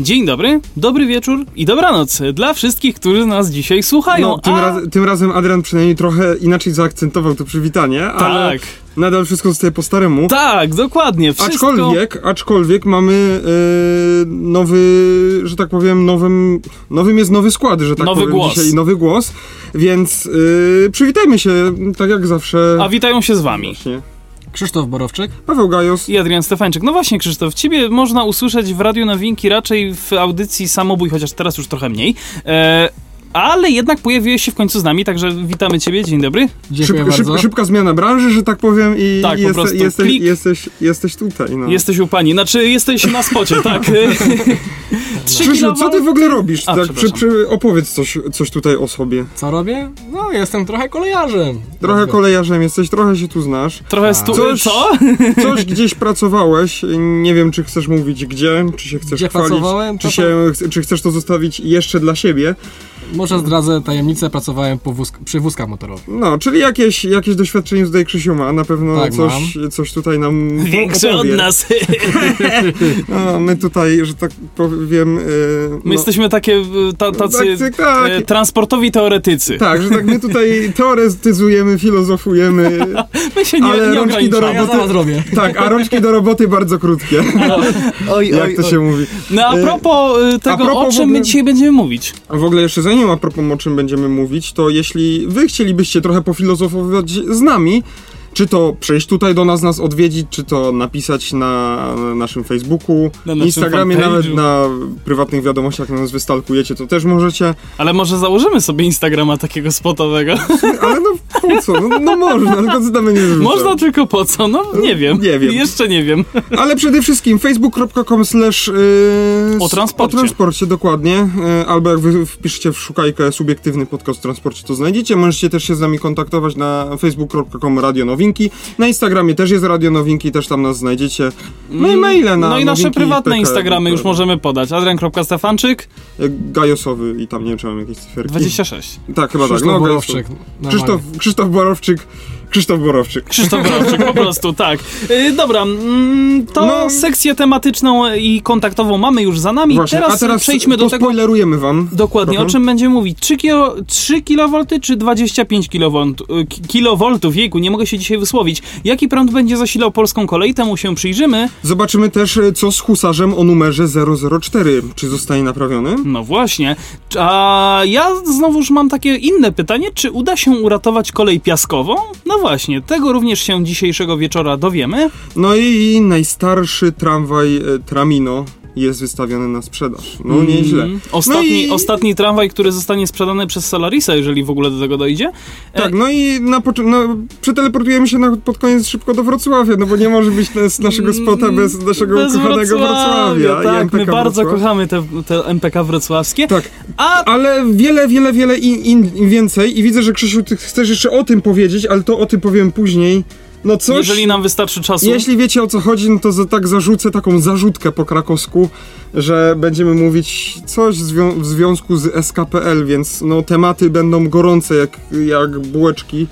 Dzień dobry, dobry wieczór i dobranoc dla wszystkich, którzy nas dzisiaj słuchają. No, tym, A, raz, tym razem Adrian przynajmniej trochę inaczej zaakcentował to przywitanie, ale Tak, nadal wszystko zostaje po staremu. tak, dokładnie. Wszystko... Aczkolwiek, aczkolwiek mamy e, nowy, że tak powiem, nowym, nowym jest nowy skład, że tak Nowy powiem głos. dzisiaj, nowy głos, więc e, przywitajmy się, tak jak zawsze. A witają się z wami. Właśnie. Krzysztof Borowczyk. Paweł Gajos. I Adrian Stefańczyk. No właśnie, Krzysztof, ciebie można usłyszeć w Radiu Nowinki raczej w audycji Samobój, chociaż teraz już trochę mniej. E, ale jednak pojawiłeś się w końcu z nami, także witamy ciebie, dzień dobry. Dziękuję Szyb, bardzo. szyb, szybka zmiana branży, że tak powiem, i Tak, po jeste, prostu jesteś, klik. jesteś, jesteś tutaj. No. Jesteś u pani, znaczy jesteś na spocie, tak. Krzysiu, co ty w ogóle robisz? A, tak, przy, przy, opowiedz coś, coś tutaj o sobie. Co robię? No, jestem trochę kolejarzem. Trochę kolejarzem jesteś, trochę się tu znasz. Trochę stu... Coś- Co? Coś gdzieś pracowałeś, nie wiem czy chcesz mówić gdzie, czy się chcesz Gdzie chwalić, pracowałem? czy, się, czy chcesz to zostawić jeszcze dla siebie. Może zdradzę tajemnicę, pracowałem po wózk, przy wózkach motorowych. No, czyli jakieś, jakieś doświadczenie tutaj Krzysiu ma, na pewno Tak, coś, coś tutaj nam Większe od nas. No, my tutaj, że tak powiem... e, My no, jesteśmy takie e, ta, tacy tak, tak, e, transportowi teoretycy. tak, że tak my tutaj teoretyzujemy, filozofujemy, My się nie, Ale nie rączki do A ja roboty- zaraz robię. tak, a rączki do roboty bardzo krótkie, Oj, jak to się mówi. No a E, propos tego, propos o czym ogóle- my dzisiaj będziemy mówić. A w ogóle jeszcze zanim a propos o czym będziemy mówić, to jeśli wy chcielibyście trochę pofilozofować z nami, czy to przyjść tutaj do nas, nas odwiedzić, czy to napisać na naszym Facebooku, Na naszym Instagramie, nawet na prywatnych wiadomościach, nas wystalkujecie, to też możecie. Ale może założymy sobie Instagrama takiego spotowego. Ale no po co? No, no można, tylko co tam nie. Można tylko po co? No nie wiem. Nie wiem. Jeszcze nie wiem. Ale przede wszystkim facebook.com slash yy, O transporcie. O transporcie, dokładnie. Yy, albo jak wy wpiszecie w szukajkę subiektywny podcast o transporcie, to znajdziecie. Możecie też się z nami kontaktować na facebook.com Radio Nowinki. Na Instagramie też jest Radio Nowinki, też tam nas znajdziecie. No i maile na No i nasze prywatne PK, Instagramy już możemy podać. Adrian.stefanczyk Gajosowy i tam nie wiem, czy mam jakieś cyferki. 26. Tak, chyba Krzysztof tak. No, Borowczyk. Krzysztof, Krzysztof Borowczyk. Krzysztof Borowczyk. Krzysztof Borowczyk, po prostu, tak. Y, dobra, mm, to No. sekcję tematyczną i kontaktową mamy już za nami. Właśnie, teraz, a teraz przejdźmy do tego. pospoilerujemy wam. Dokładnie, trochę. o czym będziemy mówić? 3, kilo, 3 kV czy 25 kV? Kilowoltów, jejku, nie mogę się dzisiaj wysłowić. Jaki prąd będzie zasilał polską kolej? Temu się przyjrzymy. Zobaczymy też, e, co z husarzem o numerze 004. Czy zostanie naprawiony? No właśnie. A ja znowuż mam takie inne pytanie, czy uda się uratować kolej piaskową? No właśnie, tego również się dzisiejszego wieczora dowiemy. No i najstarszy tramwaj e, Tramino jest wystawiony na sprzedaż. No nieźle. Mm. Ostatni, No i- ostatni tramwaj, który zostanie sprzedany przez Solarisa, jeżeli w ogóle do tego dojdzie. Tak, no i na pocz- no, przeteleportujemy się na, pod koniec szybko do Wrocławia, no bo nie może być z naszego spota bez naszego Bez ukochanego Wrocławia. i Tak, my bardzo Wrocław. kochamy te, te MPK wrocławskie. Tak, A ale wiele, wiele, wiele in, in, więcej i widzę, że Krzysiu, ty chcesz jeszcze o tym powiedzieć, ale to o tym powiem później. No coś... jeżeli nam wystarczy czasu. Jeśli wiecie o co chodzi, no to za, tak zarzucę taką zarzutkę po krakowsku, że będziemy mówić coś w, zwią- w związku z SKPL, więc no tematy będą gorące jak, jak bułeczki,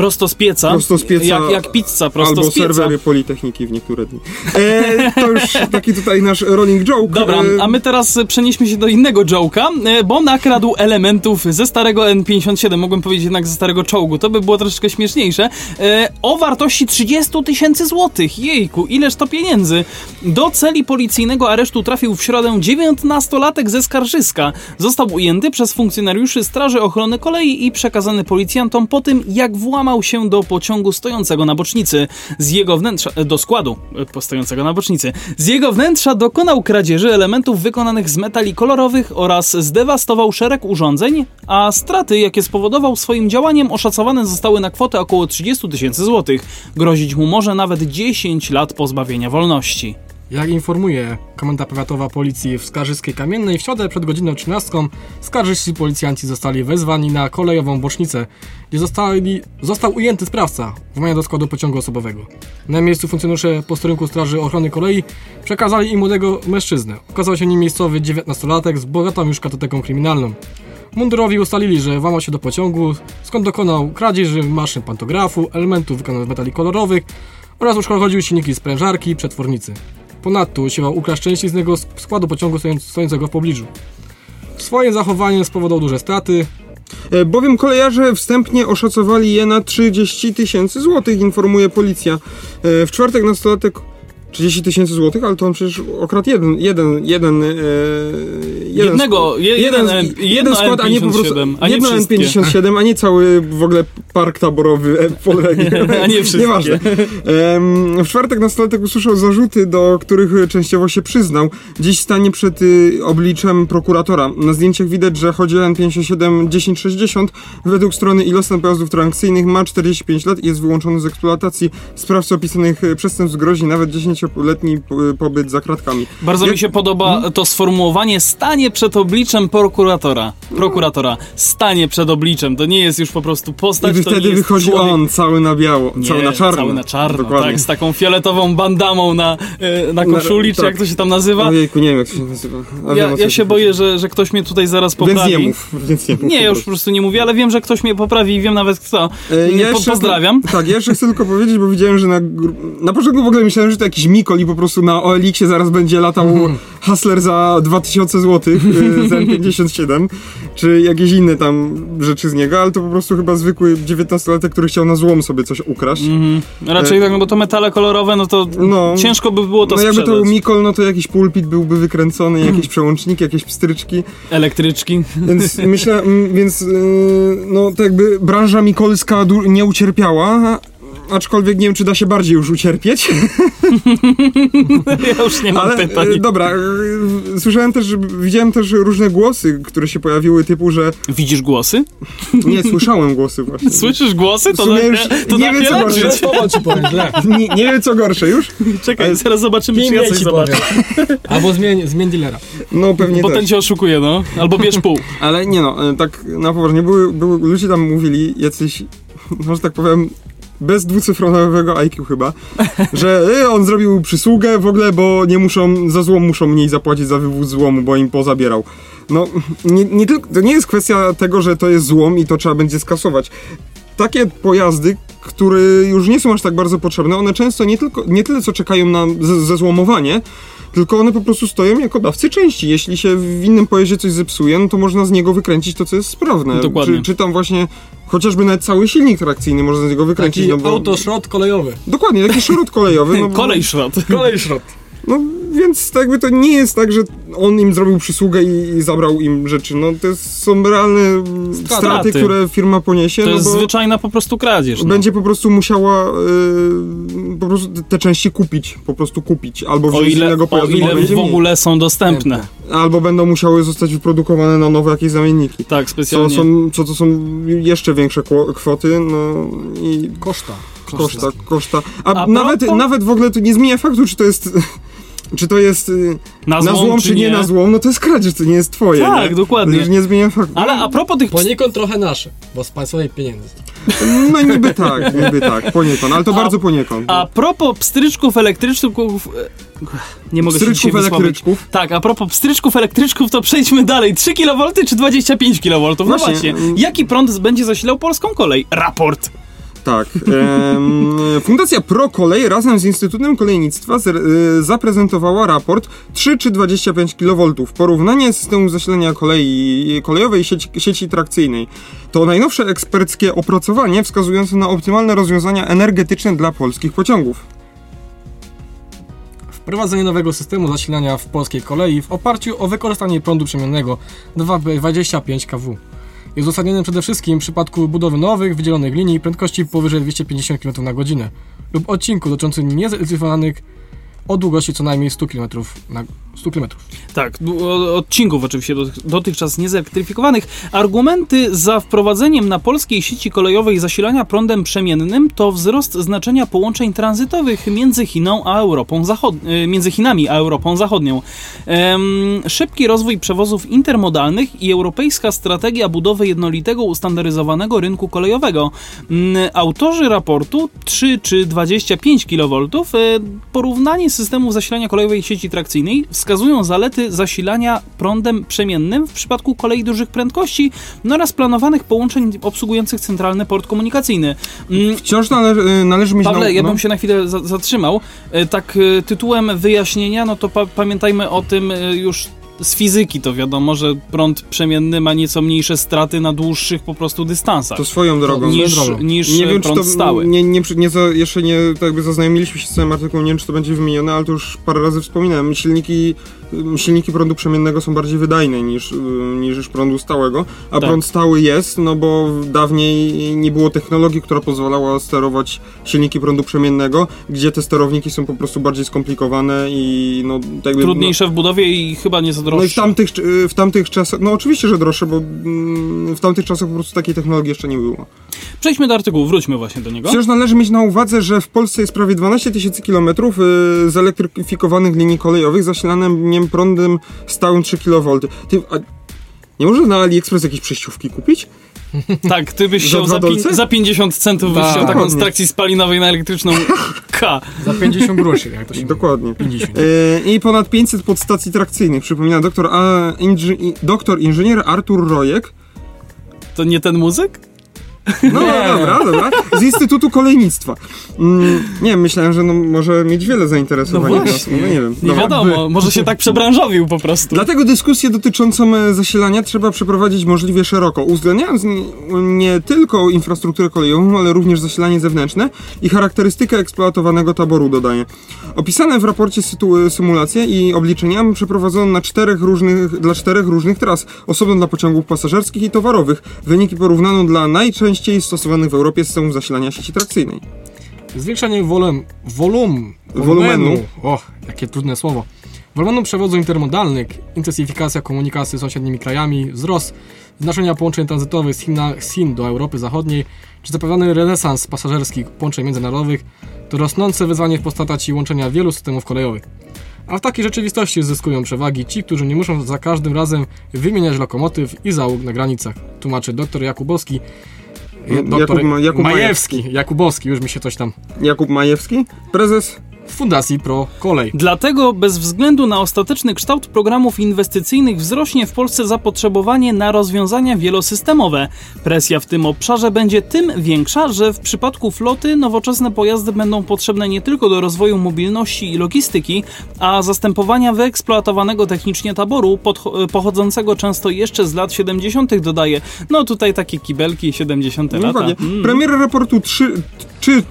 Prosto z pieca. Prosto z pieca. Jak, jak pizza, prosto albo z pieca. serwery Politechniki w niektóre dni. E, to już taki tutaj nasz running joke. Dobra, e, a my teraz przenieśmy się do innego joke'a, e, bo nakradł elementów ze starego N57, mogłem powiedzieć jednak ze starego czołgu, to by było troszeczkę śmieszniejsze, e, o wartości 30 tysięcy złotych. Jejku, ileż to pieniędzy. Do celi policyjnego aresztu trafił w środę 19-latek ze Skarżyska. Został ujęty przez funkcjonariuszy Straży Ochrony Kolei i przekazany policjantom po tym, jak włamał się do pociągu stojącego na bocznicy. Z jego wnętrza, e, do składu e, postojącego na bocznicy. Z jego wnętrza dokonał kradzieży elementów wykonanych z metali kolorowych oraz zdewastował szereg urządzeń, a straty, jakie spowodował swoim działaniem, oszacowane zostały na kwotę około 30 tysięcy złotych. Grozić mu może nawet 10 lat pozbawienia wolności. Jak informuje Komenda Powiatowa Policji w Skarżyskiej Kamiennej, w środę przed godziną 13 skarżyści policjanci zostali wezwani na kolejową bocznicę, gdzie zostali, został ujęty sprawca włamania do składu pociągu osobowego. Na miejscu funkcjonariusze posterunku Straży Ochrony Kolei przekazali im młodego mężczyznę. Okazał się nim miejscowy 19-latek z bogatą już kartoteką kryminalną. Mundurowi ustalili, że włamał się do pociągu, skąd dokonał kradzieży maszyn pantografu, elementów wykonanych z metali kolorowych oraz uszkodził silniki sprężarki i przetwornicy. Ponadto usiłował ukraść części z innego składu pociągu stojąc- stojącego w pobliżu. Swoim zachowaniem spowodował duże straty, E, Bowiem kolejarze wstępnie oszacowali je na 30 tysięcy złotych, informuje policja. E, W czwartek nastolatek 30 tysięcy złotych, ale to on przecież okradł jeden, jeden, jeden, e, jeden Jednego, je- jeden jeden jedno skład, a nie po prostu, N57, a nie jedno wszystkie. N57, a nie cały w ogóle park taborowy e, Polregii. A nie wszystkie. Nieważne. W czwartek nastolatek usłyszał zarzuty, do których e, częściowo się przyznał. Dziś stanie przed y, obliczem prokuratora. Na zdjęciach widać, że chodzi o N57 1060. Według strony Ilostan Pojazdów Transakcyjnych ma 45 lat i jest wyłączony z eksploatacji. Sprawcy opisanych e, przestępstw grozi nawet 10-letni po- pobyt za kratkami. Bardzo mi się podoba to sformułowanie stanie przed obliczem prokuratora. Prokuratora. Stanie przed obliczem. To nie jest już po prostu postać, I wtedy wychodzi człowiek. on, cały na biało, Nie, cały na czarno. Cały na czarno, Dokładnie. tak, z taką fioletową bandamą na, e, na koszuli, czy tak. jak to się tam nazywa. Ojejku, nie wiem jak to się nazywa. A Ja, ja się boję, że, że ktoś mnie tutaj zaraz Więc poprawi. nie mów, więc nie mów. Nie, ja już po prostu nie mówię, ale wiem, że ktoś mnie poprawi i wiem nawet kto. E, Nie, po, pozdrawiam. Tak, ja jeszcze chcę tylko powiedzieć, bo widziałem, że na, na początku w ogóle myślałem, że to jakiś Mikol i po prostu na OLX-ie zaraz będzie latał Mhm. Hustler za 2000 zł z N57, czy jakieś inne tam rzeczy z niego, ale to po prostu chyba zwykły 19-latek, który chciał na złom sobie coś ukraść. Mhm. Raczej tak, no bo to metale kolorowe, no to No. ciężko by było to no jakby to sprzedać. był Mikol, no to jakiś pulpit byłby wykręcony, jakieś przełączniki, jakieś pstryczki, Elektryczki. więc myślę, mm, więc yy, no to jakby branża mikolska nie ucierpiała, aczkolwiek nie wiem, czy da się bardziej już ucierpieć. ja już nie mam Ale pytań. e, dobra, e, słyszałem też, że- widziałem też różne głosy, które się pojawiły, typu, że Widzisz głosy? nie słyszałem głosy właśnie. Słyszysz głosy? To da, już to nie wiem, co gorsze. Nie, nie wiem co gorsze już. Czekaj, zaraz zobaczymy, czy ja coś zobaczę. Albo zmień, zmień dealera. No pewnie Bo ten też. cię oszukuje, no. Albo bierz pół. Ale nie no, e, tak na poważnie, były, były, ludzie tam mówili jacyś, no, że tak powiem, bez dwucyfrowego IQ chyba, że e, on zrobił przysługę w ogóle, bo nie muszą, za złom muszą mniej zapłacić za wywóz złomu, bo im pozabierał. No, nie, nie to nie jest kwestia tego, że to jest złom i to trzeba będzie skasować. Takie pojazdy, które już nie są aż tak bardzo potrzebne, one często nie, tylko, nie tyle co czekają na ze- zezłomowanie, tylko one po prostu stoją jako dawcy części. Jeśli się w innym pojeździe coś zepsuje, no to można z niego wykręcić to, co jest sprawne. Dokładnie. Czy, czy tam właśnie chociażby nawet cały silnik trakcyjny można z niego wykręcić. Taki no bo, autoszrot kolejowy. Dokładnie, taki szrot kolejowy. No, bo- Kolej szrot. Kolej szrot. No więc tak jakby to nie jest tak, że on im zrobił przysługę i, i zabrał im rzeczy. No to jest, są realne straty, Straty. które firma poniesie. To no jest bo zwyczajna po prostu kradzież. No. będzie po prostu musiała y, po prostu te części kupić, po prostu kupić. Albo O wziąć z ile, innego o pojazdu, bo ile w ogóle są dostępne. Albo będą musiały zostać wyprodukowane na nowe jakieś zamienniki. Tak, Co, specjalnie. są, co to są jeszcze większe kwoty, no i Koszta. koszta, koszta. A, A nawet, nawet w ogóle to nie zmienia faktu, czy to jest... Czy to jest y, Na na złom, złom, czy nie na złom, no to jest kradzież, to nie jest twoje. Tak, nie? dokładnie. To już nie zmienia faktu. Ale a propos tych... Poniekąd trochę nasze, bo z państwowej pieniędzy. No niby tak, niby tak, poniekąd, ale to A- bardzo poniekąd. A propos pstryczków elektryczków... e, Nie mogę się Pstryczków elektryczków. Tak, a propos pstryczków elektryczków, to przejdźmy dalej. 3 kV czy 25 kV? No Właśnie. właśnie. Jaki prąd będzie zasilał polską kolej? Raport. Tak. em, Fundacja ProKolej razem z Instytutem Kolejnictwa z, y, zaprezentowała raport 3 czy 25 kV. Porównanie systemu zasilania kolei kolejowej sieci, sieci trakcyjnej. To najnowsze eksperckie opracowanie wskazujące na optymalne rozwiązania energetyczne dla polskich pociągów. Wprowadzenie nowego systemu zasilania w polskiej kolei w oparciu o wykorzystanie prądu przemiennego 25 kW. Jest uzasadnione przede wszystkim w przypadku budowy nowych, wydzielonych linii prędkości powyżej 250 km na godzinę lub odcinku dotyczącym niezelektryfikowanych o długości co najmniej 100 km na 100 km. Tak, odcinków oczywiście do- dotychczas niezelektryfikowanych. Argumenty za wprowadzeniem na polskiej sieci kolejowej zasilania prądem przemiennym to wzrost znaczenia połączeń tranzytowych między Chiną a Europą Zachod... y, między Chinami a Europą Zachodnią. Em, szybki rozwój przewozów intermodalnych i europejska strategia budowy jednolitego ustandaryzowanego rynku kolejowego. Mm, Autorzy raportu 3 czy 25 kV e, porównanie systemów zasilania kolejowej sieci trakcyjnej wskazują zalety zasilania prądem przemiennym w przypadku kolei dużych prędkości no oraz planowanych połączeń obsługujących centralny port komunikacyjny. Mm, Wciąż nale, należy mieć Pawle, na, ja no. bym się na chwilę za zatrzymał. E, Tak e, tytułem wyjaśnienia, no to pa pamiętajmy o tym już z fizyki to wiadomo, że prąd przemienny ma nieco mniejsze straty na dłuższych po prostu dystansach To swoją drogą. niż, drogą. niż nie e, wiem, czy prąd to stały. Nie, nie, nie, za, jeszcze nie tak jakby zaznajomiliśmy się z całym artykułem, nie wiem, czy to będzie wymienione, ale to już parę razy wspominałem. Silniki, silniki prądu przemiennego są bardziej wydajne niż, y, niż prądu stałego, a Tak. prąd stały jest, no bo dawniej nie było technologii, która pozwalała sterować silniki prądu przemiennego, gdzie te sterowniki są po prostu bardziej skomplikowane i no tak jakby, Trudniejsze w budowie i chyba nieco No, no i w droższe. tamtych, y, w tamtych czasach, no oczywiście, że droższe, bo mm, w tamtych czasach po prostu takiej technologii jeszcze nie było. Przejdźmy do artykułu, wróćmy właśnie do niego. Wciąż należy mieć na uwadze, że w Polsce jest prawie 12 tysięcy kilometrów y, zelektryfikowanych linii kolejowych zasilanym prądem stałym 3 kV. Ty, a nie można na AliExpress jakieś przejściówki kupić? Tak, ty byś chciał za, pi- za 50 centów byś chciał taką z trakcji spalinowej na elektryczną K. Za 50 groszy, jak to się Dokładnie. 50. Y, I ponad 500 podstacji trakcyjnych. Przypomina doktor, a, inży, doktor inżynier Artur Rojek. To nie ten muzyk? No dobra, dobra. Z Instytutu Kolejnictwa. Mm, nie wiem, myślałem, że no, może mieć wiele zainteresowań. No właśnie. no, nie wiem. Nie Dobra. wiadomo, może się tak przebranżowił po prostu. Dlatego dyskusję dotyczącą zasilania trzeba przeprowadzić możliwie szeroko, uwzględniając nie, nie tylko infrastrukturę kolejową, ale również zasilanie zewnętrzne i charakterystykę eksploatowanego taboru, dodaje. Opisane w raporcie symulacje i obliczenia przeprowadzono na czterech różnych, dla czterech różnych tras, osobno dla pociągów pasażerskich i towarowych. Wyniki porównano dla najczęściej stosowanych w Europie systemów zasilania sieci trakcyjnej. Zwiększenie wolum, wolum, Wolumenu. O, jakie trudne słowo. Wolumenu przewozów intermodalnych, intensyfikacja komunikacji z sąsiednimi krajami, wzrost znaczenia połączeń tranzytowych z, China, z Chin do Europy Zachodniej, czy zapewniony renesans pasażerskich połączeń międzynarodowych, to rosnące wyzwanie w postaci łączenia wielu systemów kolejowych. A w takiej rzeczywistości zyskują przewagi ci, którzy nie muszą za każdym razem wymieniać lokomotyw i załóg na granicach, tłumaczy dr Jakubowski. Jakub Jakub Majewski, Jakubowski, już mi się coś tam Jakub Majewski, prezes Fundacji Pro Kolej. Dlatego bez względu na ostateczny kształt programów inwestycyjnych wzrośnie w Polsce zapotrzebowanie na rozwiązania wielosystemowe. Presja w tym obszarze będzie tym większa, że w przypadku floty nowoczesne pojazdy będą potrzebne nie tylko do rozwoju mobilności i logistyki, a zastępowania wyeksploatowanego technicznie taboru pochodzącego często jeszcze z lat 70. dodaje. No tutaj takie kibelki 70. lata. Dokładnie. Mm. Premiera raportu 3, czy,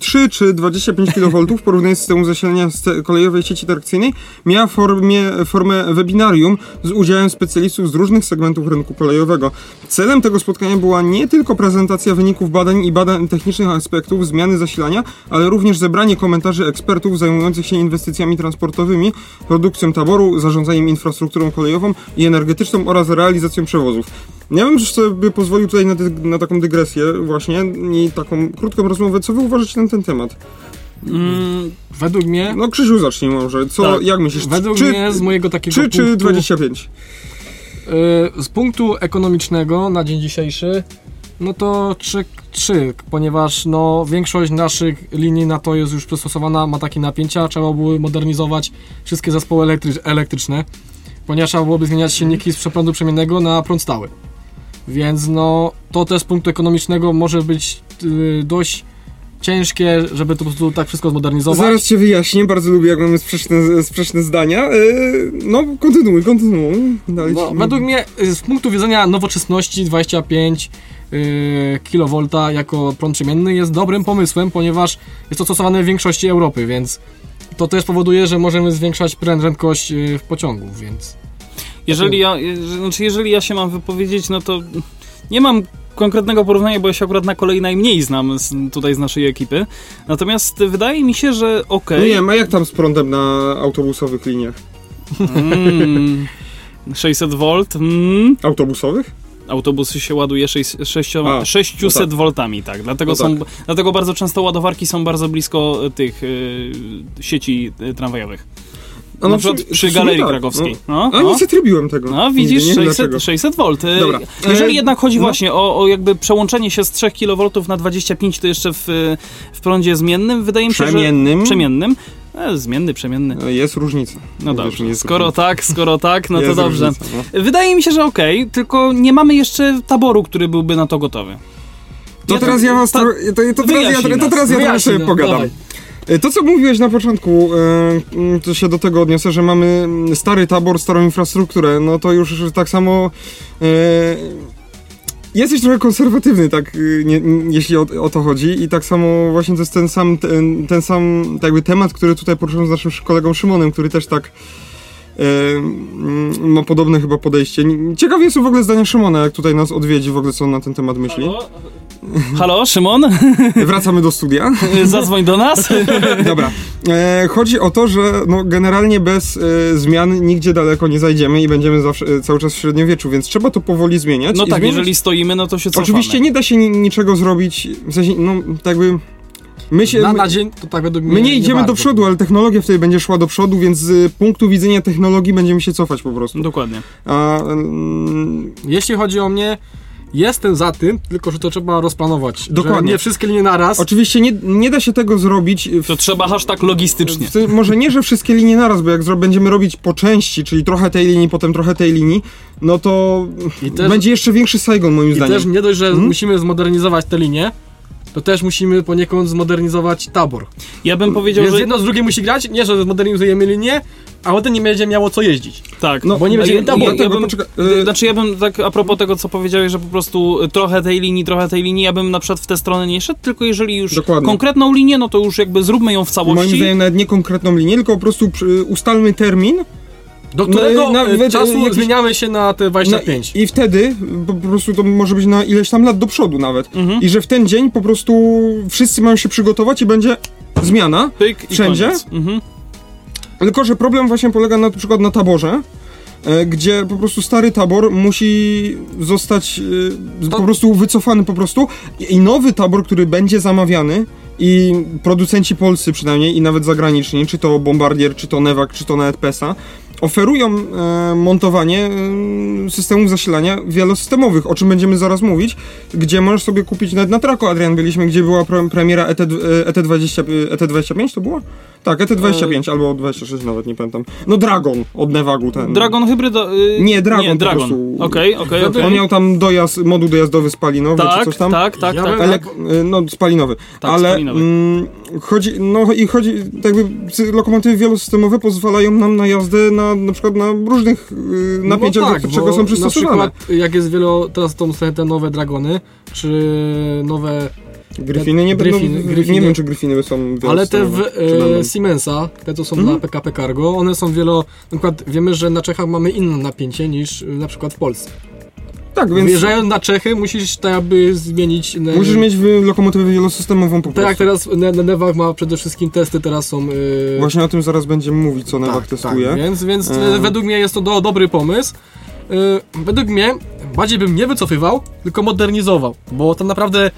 3 czy 25 kV w porównaniu z systemu zasilania sce- kolejowej sieci trakcyjnej miała formie, formę webinarium z udziałem specjalistów z różnych segmentów rynku kolejowego. Celem tego spotkania była nie tylko prezentacja wyników badań i badań technicznych aspektów zmiany zasilania, ale również zebranie komentarzy ekspertów zajmujących się inwestycjami transportowymi, produkcją taboru, zarządzaniem infrastrukturą kolejową i energetyczną oraz realizacją przewozów. Ja bym sobie pozwolił tutaj na, dy- na taką dygresję właśnie i taką krótką rozmowę. Co wy uważacie na ten temat? Mm, Według mnie, No Krzysiu zacznij może. Co, Tak. jak myślisz? według czy, mnie z mojego takiego 3 czy punktu, 25? y, z punktu ekonomicznego na dzień dzisiejszy, no to 3, 3 ponieważ no, większość naszych linii na to jest już przystosowana, ma takie napięcia, trzeba byłoby modernizować wszystkie zespoły elektrycz- elektryczne, ponieważ trzeba byłoby zmieniać silniki z przeprądu przemiennego na prąd stały. Więc no, to też z punktu ekonomicznego może być y, dość ciężkie, żeby to po prostu tak wszystko zmodernizować. Zaraz cię wyjaśnię, bardzo lubię jak mamy sprzeczne, sprzeczne zdania. Yy, no, kontynuuj, kontynuuj. Dalej No, według mnie y, z punktu widzenia nowoczesności 25 yy, kV jako prąd przemienny jest dobrym pomysłem, ponieważ jest to stosowane w większości Europy, więc to też powoduje, że możemy zwiększać prędkość yy, pociągów, więc Jeżeli ja, znaczy jeżeli ja się mam wypowiedzieć, no to nie mam konkretnego porównania, bo ja się akurat na kolei najmniej znam z, tutaj z naszej ekipy. Natomiast wydaje mi się, że No okej. nie wiem, a jak tam z prądem na autobusowych liniach? Mm, 600 V. Mm, Autobusowych? autobusy się ładuje 6, 6, A, 600 no voltami, tak. Dlatego, No są, tak. dlatego bardzo często ładowarki są bardzo blisko tych y, sieci y, A na no, przykład przy Galerii tak, Krakowskiej. No. No, no. nie zatrybiłem tego. No widzisz, nie wiem 600, dlaczego. 600 V. Dobra. Jeżeli E, jednak chodzi no. właśnie o, o jakby przełączenie się z 3 kV na 25, to jeszcze w, w prądzie zmiennym, wydaje mi się, Przemiennym. że... Przemiennym. E, zmienny, przemienny. E, Jest różnica. No dobrze, jest skoro tak, skoro tak, no to dobrze. różnica, no. Wydaje mi się, że okej, tylko nie mamy jeszcze taboru, który byłby na to gotowy. To Ja teraz ja was... ta- tro- To, to, teraz ja, to teraz ja sobie nam, pogadam. dawaj. E, To, co mówiłeś na początku, e, mm, to się do tego odniosę, że mamy mm, stary tabor, starą infrastrukturę, no to już tak samo e, jesteś trochę konserwatywny, tak, y, nie, jeśli o, o to chodzi. I tak samo właśnie to jest ten sam, ten, ten sam tak jakby temat, który tutaj poruszyłem z naszym kolegą Szymonem, który też tak ma podobne chyba podejście. Ciekawie jest w ogóle zdania Szymona, jak tutaj nas odwiedzi, w ogóle co on na ten temat myśli. Halo, Szymon? Wracamy do studia. Zadzwoń do nas. Dobra. E, chodzi o to, że no, generalnie bez e, zmian nigdzie daleko nie zajdziemy i będziemy zawsze, e, cały czas w średniowieczu, więc trzeba to powoli zmieniać. No tak, zmieniać. jeżeli stoimy, no to się cofamy. Oczywiście nie da się ni niczego zrobić, w sensie, no tak jakby... My się... Na, na dzień to tak według mnie my nie idziemy do przodu, ale technologia wtedy będzie szła do przodu, więc z punktu widzenia technologii będziemy się cofać po prostu. Dokładnie. A, mm, Jeśli chodzi o mnie, jestem za tym, tylko że to trzeba rozplanować. Dokładnie. Że nie wszystkie linie naraz. oczywiście nie, nie da się tego zrobić w To trzeba hashtag logistycznie. W sensie, może nie, że wszystkie linie naraz, bo jak zro- będziemy robić po części, czyli trochę tej linii, potem trochę tej linii, no to I też- będzie jeszcze większy Saigon moim I zdaniem. też nie dość, że Mhm. musimy zmodernizować te linie, to też musimy poniekąd zmodernizować tabor. Ja bym powiedział, Więc że... jedno z drugim musi grać, nie, że zmodernizujemy linię, a potem nie będzie miało co jeździć. Tak, No, Bo nie będzie ja, taboru. ja, ja bym, y, y- Znaczy ja bym tak a propos tego, co powiedziałeś, że po prostu trochę tej linii, trochę tej linii, ja bym na przykład w tę stronę nie szedł, tylko jeżeli już Dokładnie. konkretną linię, no to już jakby zróbmy ją w Moim całości. zdaniem nawet nie konkretną linię, tylko po prostu ustalmy termin Do No, którego na- e, czasu jakiś- zmieniamy się na te no, 25. i wtedy po, prostu to może być na ileś tam lat do przodu nawet. Mhm. I że w ten dzień po prostu wszyscy mają się przygotować i będzie zmiana. Pyk i Wszędzie? Mhm. Tylko, że problem właśnie polega na przykład na taborze, e, gdzie po prostu stary tabor musi zostać e, po prostu wycofany po prostu i i nowy tabor, który będzie zamawiany i producenci polscy przynajmniej i nawet zagraniczni, czy to Bombardier, czy to Nevak, czy to nawet PESA, oferują e, montowanie e, systemów zasilania wielosystemowych, o czym będziemy zaraz mówić, gdzie możesz sobie kupić nawet na Traku, Adrian, byliśmy, gdzie była pre, premiera ET, e, ET20, ET25 to było? Tak, ET25 albo 26 nawet, nie pamiętam. No Dragon od Nevagu ten. Dragon hybrydo... y, Nie, Dragon Nie, Dragon. prostu. Okej, okej, On okej. miał tam dojazd, moduł dojazdowy spalinowy, czy Tak, coś tam. tak, tak, Ja tak. bym- Elek, no, spalinowy. Tak, Ale spalinowy. mm, chodzi, no i chodzi, tak jakby lokomotywy wielosystemowe pozwalają nam na jazdę na, na przykład na różnych y, napięciach, no do tak, czego bo są przystosowane. Na przykład jak jest wielo, teraz są sobie te nowe Dragony, czy nowe, Gryfiny nie będą, Gryfiny. nie wiem czy Gryfiny są ale te w e, Siemensa, te co są Mhm. dla PKP Cargo, one są wielo, na przykład wiemy, że na Czechach mamy inne napięcie niż na przykład w Polsce. Tak, więc Wyjeżdżając na Czechy musisz tak jakby zmienić... musisz mieć lokomotywę wielosystemową po Tak prostu. teraz ne- Nevak ma przede wszystkim testy, teraz są... e, Właśnie o tym zaraz będziemy mówić, co Nevak testuje. Tak, więc, więc e, według mnie jest to do, dobry pomysł. E, według mnie bardziej bym nie wycofywał, tylko modernizował, bo tak naprawdę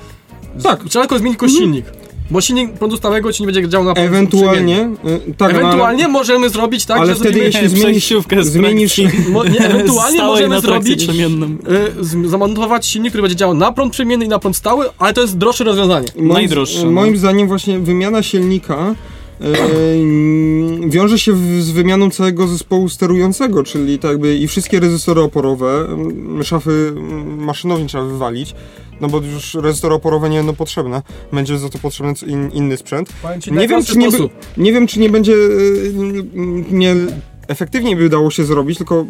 Tak. trzeba tylko zmienić silnik. Bo silnik prądu stałego ci nie będzie działał na prąd przemienny. Ewentualnie, y, tak, no, Ewentualnie możemy zrobić tak, ale że wtedy jeśli zmienisz, zmienisz, mo, nie, ewentualnie możemy zrobić, przemiennym. e, z, zamontować silnik, który będzie działał na prąd przemienny i na prąd stały, ale to jest droższe rozwiązanie. Moim, Najdroższe, no. Moim zdaniem właśnie wymiana silnika e, wiąże się w, z wymianą całego zespołu sterującego, czyli tak jakby i wszystkie rezystory oporowe, szafy maszynowi trzeba wywalić, no bo już rezystory oporowe nie będą potrzebne, będzie za to potrzebny in, inny sprzęt. Ci Nie tak wiem, czy nie, nie wiem, czy nie będzie e, nie efektywniej by dało się zrobić, tylko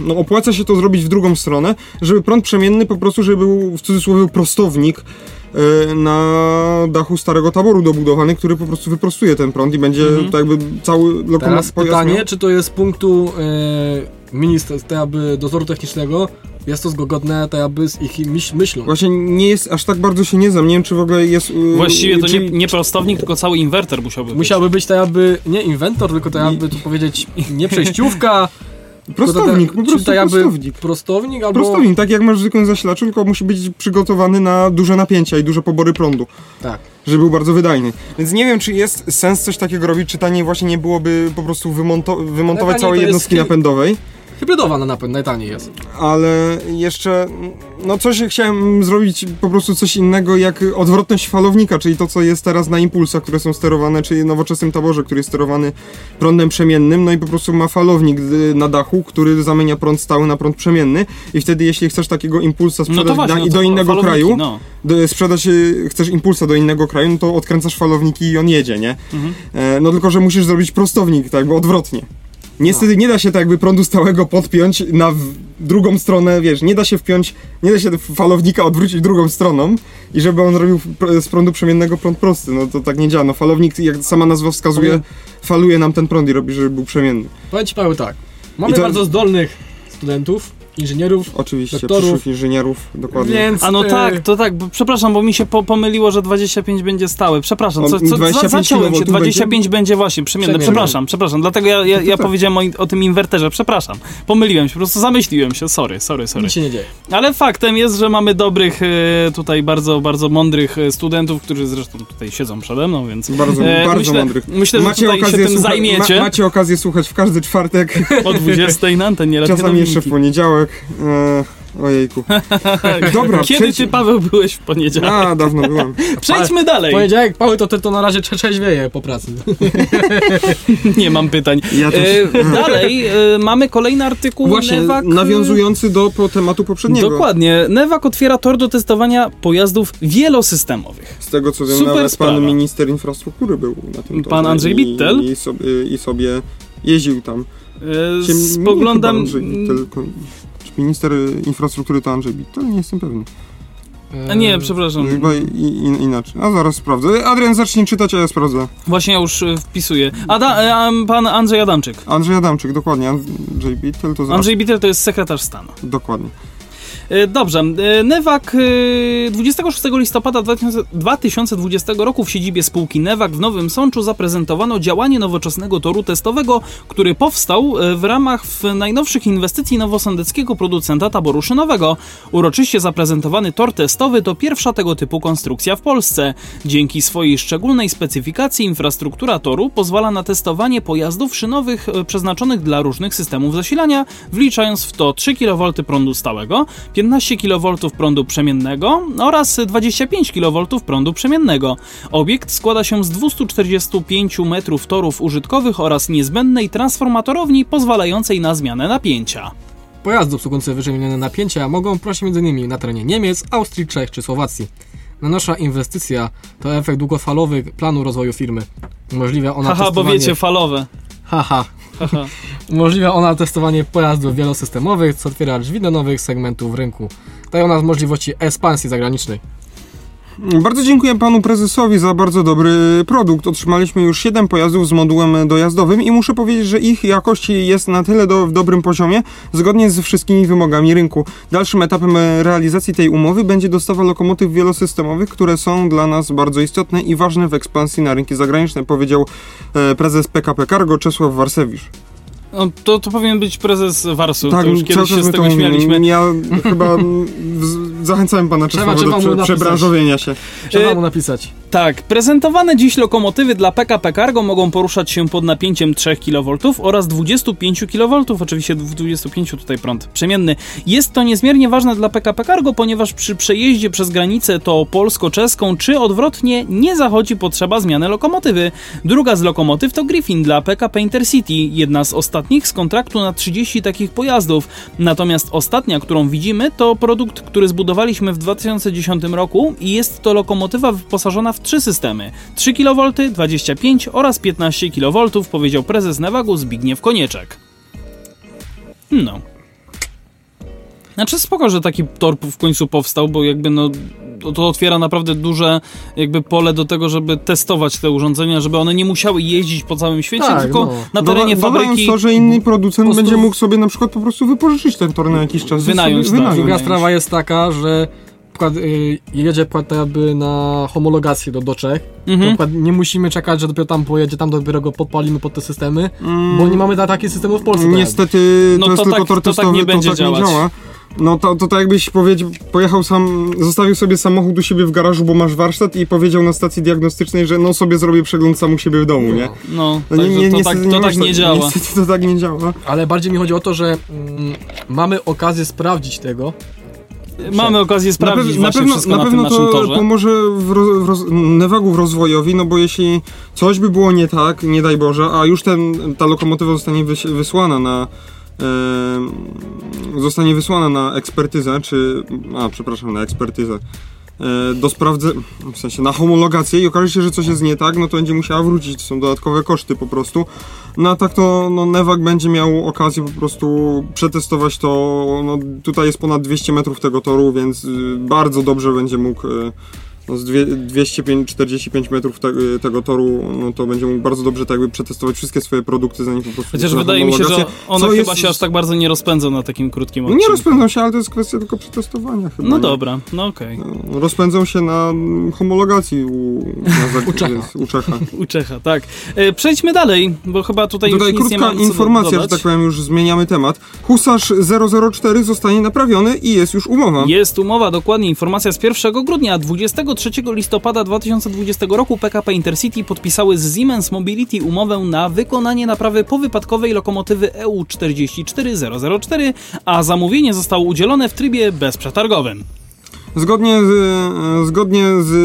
no, opłaca się to zrobić w drugą stronę, żeby prąd przemienny po prostu, żeby był w cudzysłowie prostownik e, na dachu starego taboru dobudowany, który po prostu wyprostuje ten prąd i będzie Mhm. tak jakby cały lokomotyw Teraz pojazd pytanie, miał- czy to jest punktu e, ministra, jakby dozoru technicznego, jest to zgodne tak jakby z ich myśl, myślą. Właśnie nie jest, aż tak bardzo się nie znam, nie wiem czy w ogóle jest... y, Właściwie to czy- nie, nie prostownik, tylko cały inwerter musiałby być. Musiałby być tak jakby nie inwentor, tylko tak jakby tu powiedzieć nie przejściówka, Prostownik, po prostu jakby prostownik. prostownik albo... Prostownik, tak jak masz zwykłym zasilaczu, tylko musi być przygotowany na duże napięcia i duże pobory prądu, Tak. żeby był bardzo wydajny. Więc nie wiem, czy jest sens coś takiego robić, czy taniej właśnie nie byłoby po prostu wymonto- wymontować całej to jest jednostki hy- napędowej. Hybrydowa na napęd najtaniej jest. ale jeszcze, no coś chciałem zrobić po prostu coś innego jak odwrotność falownika, czyli to co jest teraz na impulsach, które są sterowane, czyli nowoczesnym taborze, który jest sterowany prądem przemiennym, no i po prostu ma falownik y, na dachu, który zamienia prąd stały na prąd przemienny i wtedy jeśli chcesz takiego impulsa No sprzedać to właśnie, na, no do innego kraju, No. do, sprzedać, y, chcesz impulsa do innego kraju, no to odkręcasz falowniki i on jedzie, nie? Mhm. E, no tylko, że musisz zrobić prostownik, tak jakby odwrotnie. Niestety nie da się tak jakby prądu stałego podpiąć na drugą stronę, wiesz, nie da się wpiąć, nie da się falownika odwrócić drugą stroną i żeby on robił pr- z prądu przemiennego prąd prosty, no to tak nie działa. No falownik, jak sama nazwa wskazuje, Powiem- faluje nam ten prąd i robi, żeby był przemienny. Powiem ci Paweł tak, mamy to- bardzo zdolnych studentów, inżynierów, Oczywiście, Doktorów. przyszłych inżynierów, dokładnie. więc... A no e, tak, to tak, bo, przepraszam, bo mi się po, pomyliło, że 25 będzie stałe. Przepraszam, co, co, za, 25 zaciąłem się, kW będzie? 25 będzie właśnie. Przemienne. Przepraszam, przepraszam, dlatego ja, ja, ja tak. powiedziałem o, o tym inwerterze, przepraszam. Pomyliłem się, po prostu zamyśliłem się, sorry, sorry, sorry. Nic się nie dzieje. Ale faktem jest, że mamy dobrych, e, tutaj bardzo, bardzo mądrych e, studentów, którzy zresztą tutaj siedzą przede mną, więc Bardzo, E, bardzo myślę- mądrych. myślę, że tutaj się tym słucha- zajmiecie. Ma, macie okazję słuchać w każdy czwartek, o 20 na antenie czasami jeszcze w poniedziałek. E, ojejku. Dobra, Kiedy przejdź- ty, Paweł, byłeś w poniedziałek? A, dawno byłem. Przejdźmy dalej. Poniedziałek, Paweł to, to na razie trze- trzeźwieje po pracy. Nie mam pytań. Ja też. E, dalej e, mamy kolejny artykuł Właśnie, Newak. nawiązujący do po tematu poprzedniego. Dokładnie. Newak otwiera tor do testowania pojazdów wielosystemowych. Z tego co wiem, Super nawet sprawa. pan minister infrastruktury był na tym Pan torze Andrzej i, Bittel? I sobie, I sobie jeździł tam. E, spoglądam. Andrzej Bittel, ko- czy minister infrastruktury to Andrzej Bittel? Nie jestem pewny. A nie, przepraszam. Chyba i, i, inaczej. A zaraz sprawdzę. Adrian zacznij czytać, a ja sprawdzę. Właśnie ja już e, wpisuję. Ada, e, a, pan Andrzej Adamczyk. Andrzej Adamczyk, dokładnie. Andrzej Bittel to zaraz. Andrzej Bittel to jest sekretarz stanu. Dokładnie. E, Dobrze. E, Newak e, 26 listopada 2000 2020 roku w siedzibie spółki Newak w Nowym Sączu zaprezentowano działanie nowoczesnego toru testowego, który powstał e, w ramach najnowszych inwestycji nowosądeckiego producenta taboru szynowego. Uroczyście zaprezentowany tor testowy to pierwsza tego typu konstrukcja w Polsce. Dzięki swojej szczególnej specyfikacji infrastruktura toru pozwala na testowanie pojazdów szynowych e, przeznaczonych dla różnych systemów zasilania, wliczając w to 3 kV prądu stałego, 15 kV prądu przemiennego oraz 25 kV prądu przemiennego. Obiekt składa się z 245 metrów torów użytkowych oraz niezbędnej transformatorowni pozwalającej na zmianę napięcia. Pojazdy obsługujące wyżej wymienione napięcia mogą prosić m.in. na terenie Niemiec, Austrii, Czech czy Słowacji. Najnowsza inwestycja to efekt długofalowy planu rozwoju firmy. Umożliwia ona Haha, bo testowanie... wiecie, falowe. Haha. Haha. Umożliwia ona testowanie pojazdów wielosystemowych, co otwiera drzwi do nowych segmentów rynku. Daje ona możliwości ekspansji zagranicznej. Bardzo dziękuję panu prezesowi za bardzo dobry produkt. Otrzymaliśmy już 7 pojazdów z modułem dojazdowym i muszę powiedzieć, że ich jakość jest na tyle do, w dobrym poziomie, zgodnie ze wszystkimi wymogami rynku. Dalszym etapem realizacji tej umowy będzie dostawa lokomotyw wielosystemowych, które są dla nas bardzo istotne i ważne w ekspansji na rynki zagraniczne, powiedział e, prezes PKP Cargo Czesław Warsewicz. No, to, to powinien być prezes Warsu, Tak, to już kiedyś się z tego śmialiśmy. Ja chyba w- zachęcałem pana Czesława do prze, przebranżowienia się. Trzeba mu napisać. Tak, prezentowane dziś lokomotywy dla PKP Cargo mogą poruszać się pod napięciem 3 kV oraz 25 kV, oczywiście 25 tutaj prąd przemienny. Jest to niezmiernie ważne dla PKP Cargo, ponieważ przy przejeździe przez granicę to polsko-czeską czy odwrotnie nie zachodzi potrzeba zmiany lokomotywy. Druga z lokomotyw to Griffin dla PKP Intercity, jedna z ostatnich z kontraktu na 30 takich pojazdów. Natomiast ostatnia, którą widzimy, to produkt, który zbudowaliśmy w 2010 roku i jest to lokomotywa wyposażona w trzy systemy: 3 kV, 25 oraz 15 kV, powiedział prezes Newagu Zbigniew Konieczek. No. Znaczy spoko, że taki tor w końcu powstał, bo jakby no to, otwiera naprawdę duże jakby pole do tego, żeby testować te urządzenia, żeby one nie musiały jeździć po całym świecie, Tak, tylko no. na terenie Doda- fabryki to, że inny producent prostu- będzie mógł sobie na przykład po prostu wypożyczyć ten tor na jakiś czas. Wynająć, sobie tak. wynająć. Druga Wydaje sprawa jest taka, że jedzie przykład jakby na homologację do, do Czech, to Mhm. przykład nie musimy czekać, że dopiero tam pojedzie, tam dopiero go podpalimy pod te systemy, Mm, bo nie mamy ta, takich systemów w Polsce. tak Niestety No to jest to tylko tak- to tak testowy, nie będzie to tak działać. nie działa. No to, to tak jakbyś powiedział, pojechał sam, zostawił sobie samochód u siebie w garażu, bo masz warsztat i powiedział na stacji diagnostycznej, że no sobie zrobię przegląd sam u siebie w domu, nie? No, No, także to, niestety tak, to nie tak nie działa. Niestety to tak nie działa. Ale bardziej mi chodzi o to, że mm, mamy okazję sprawdzić tego. Mamy okazję sprawdzić na, pew- na pewno, na na, pewno naszym to torze. pomoże w roz, w roz, rozwojowi, no bo jeśli coś by było nie tak, nie daj Boże, a już ten, ta lokomotywa zostanie wys, wysłana na e, zostanie wysłana na ekspertyzę, czy a przepraszam, na ekspertyzę do sprawdze, w sensie na homologację i okaże się, że coś jest nie tak, no to będzie musiała wrócić, to są dodatkowe koszty po prostu. No a tak to no, Nevak będzie miał okazję po prostu przetestować to, no tutaj jest ponad 200 metrów tego toru, więc y, bardzo dobrze będzie mógł y, no, z dwie- 245 metrów te, tego toru, no to będzie mógł bardzo dobrze tak jakby przetestować wszystkie swoje produkty, zanim po prostu... Chociaż wyda wydaje mi się, że one chyba jest- się aż tak bardzo nie rozpędzą na takim krótkim No odcinku. nie rozpędzą się, ale to jest kwestia tylko przetestowania chyba. No nie? dobra, no okej. No, Rozpędzą się na mm, homologacji u, na zak- U Czecha. u Czecha. U Czecha, tak. E, przejdźmy dalej, bo chyba tutaj, Tutaj już nic nie krótka ma co informacja, dodać. że tak powiem, już zmieniamy temat. Husarz 004 zostanie naprawiony i jest już umowa. Jest umowa, dokładnie informacja z 1 grudnia. 23 listopada 2020 roku PKP Intercity podpisały z Siemens Mobility umowę na wykonanie naprawy powypadkowej lokomotywy EU 44004, a zamówienie zostało udzielone w trybie bezprzetargowym. Zgodnie z, e, zgodnie z e,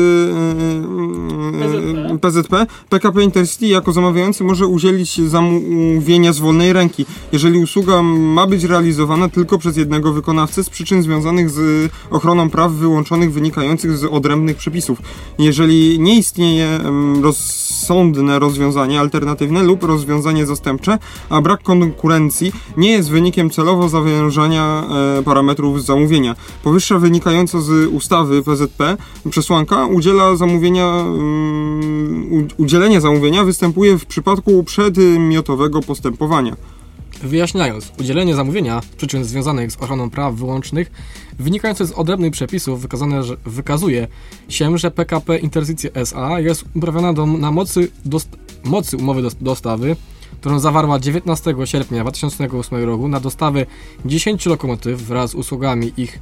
e, PZP, PKP Intercity jako zamawiający może udzielić zamówienia z wolnej ręki, jeżeli usługa ma być realizowana tylko przez jednego wykonawcę z przyczyn związanych z ochroną praw wyłączonych wynikających z odrębnych przepisów. Jeżeli nie istnieje rozsądne rozwiązanie alternatywne lub rozwiązanie zastępcze, a brak konkurencji nie jest wynikiem celowo zawężania parametrów zamówienia. Powyższa wynikająca z ustawy PZP przesłanka udziela zamówienia, mm, udzielenie zamówienia występuje w przypadku przedmiotowego postępowania. Wyjaśniając, udzielenie zamówienia przyczyn związanych z ochroną praw wyłącznych wynikających z odrębnych przepisów wykazane, że, wykazuje się, że PKP Intercity SA jest uprawiona do, na mocy, dost, mocy umowy dos- dostawy, którą zawarła 19 sierpnia 2008 roku na dostawy 10 lokomotyw wraz z usługami ich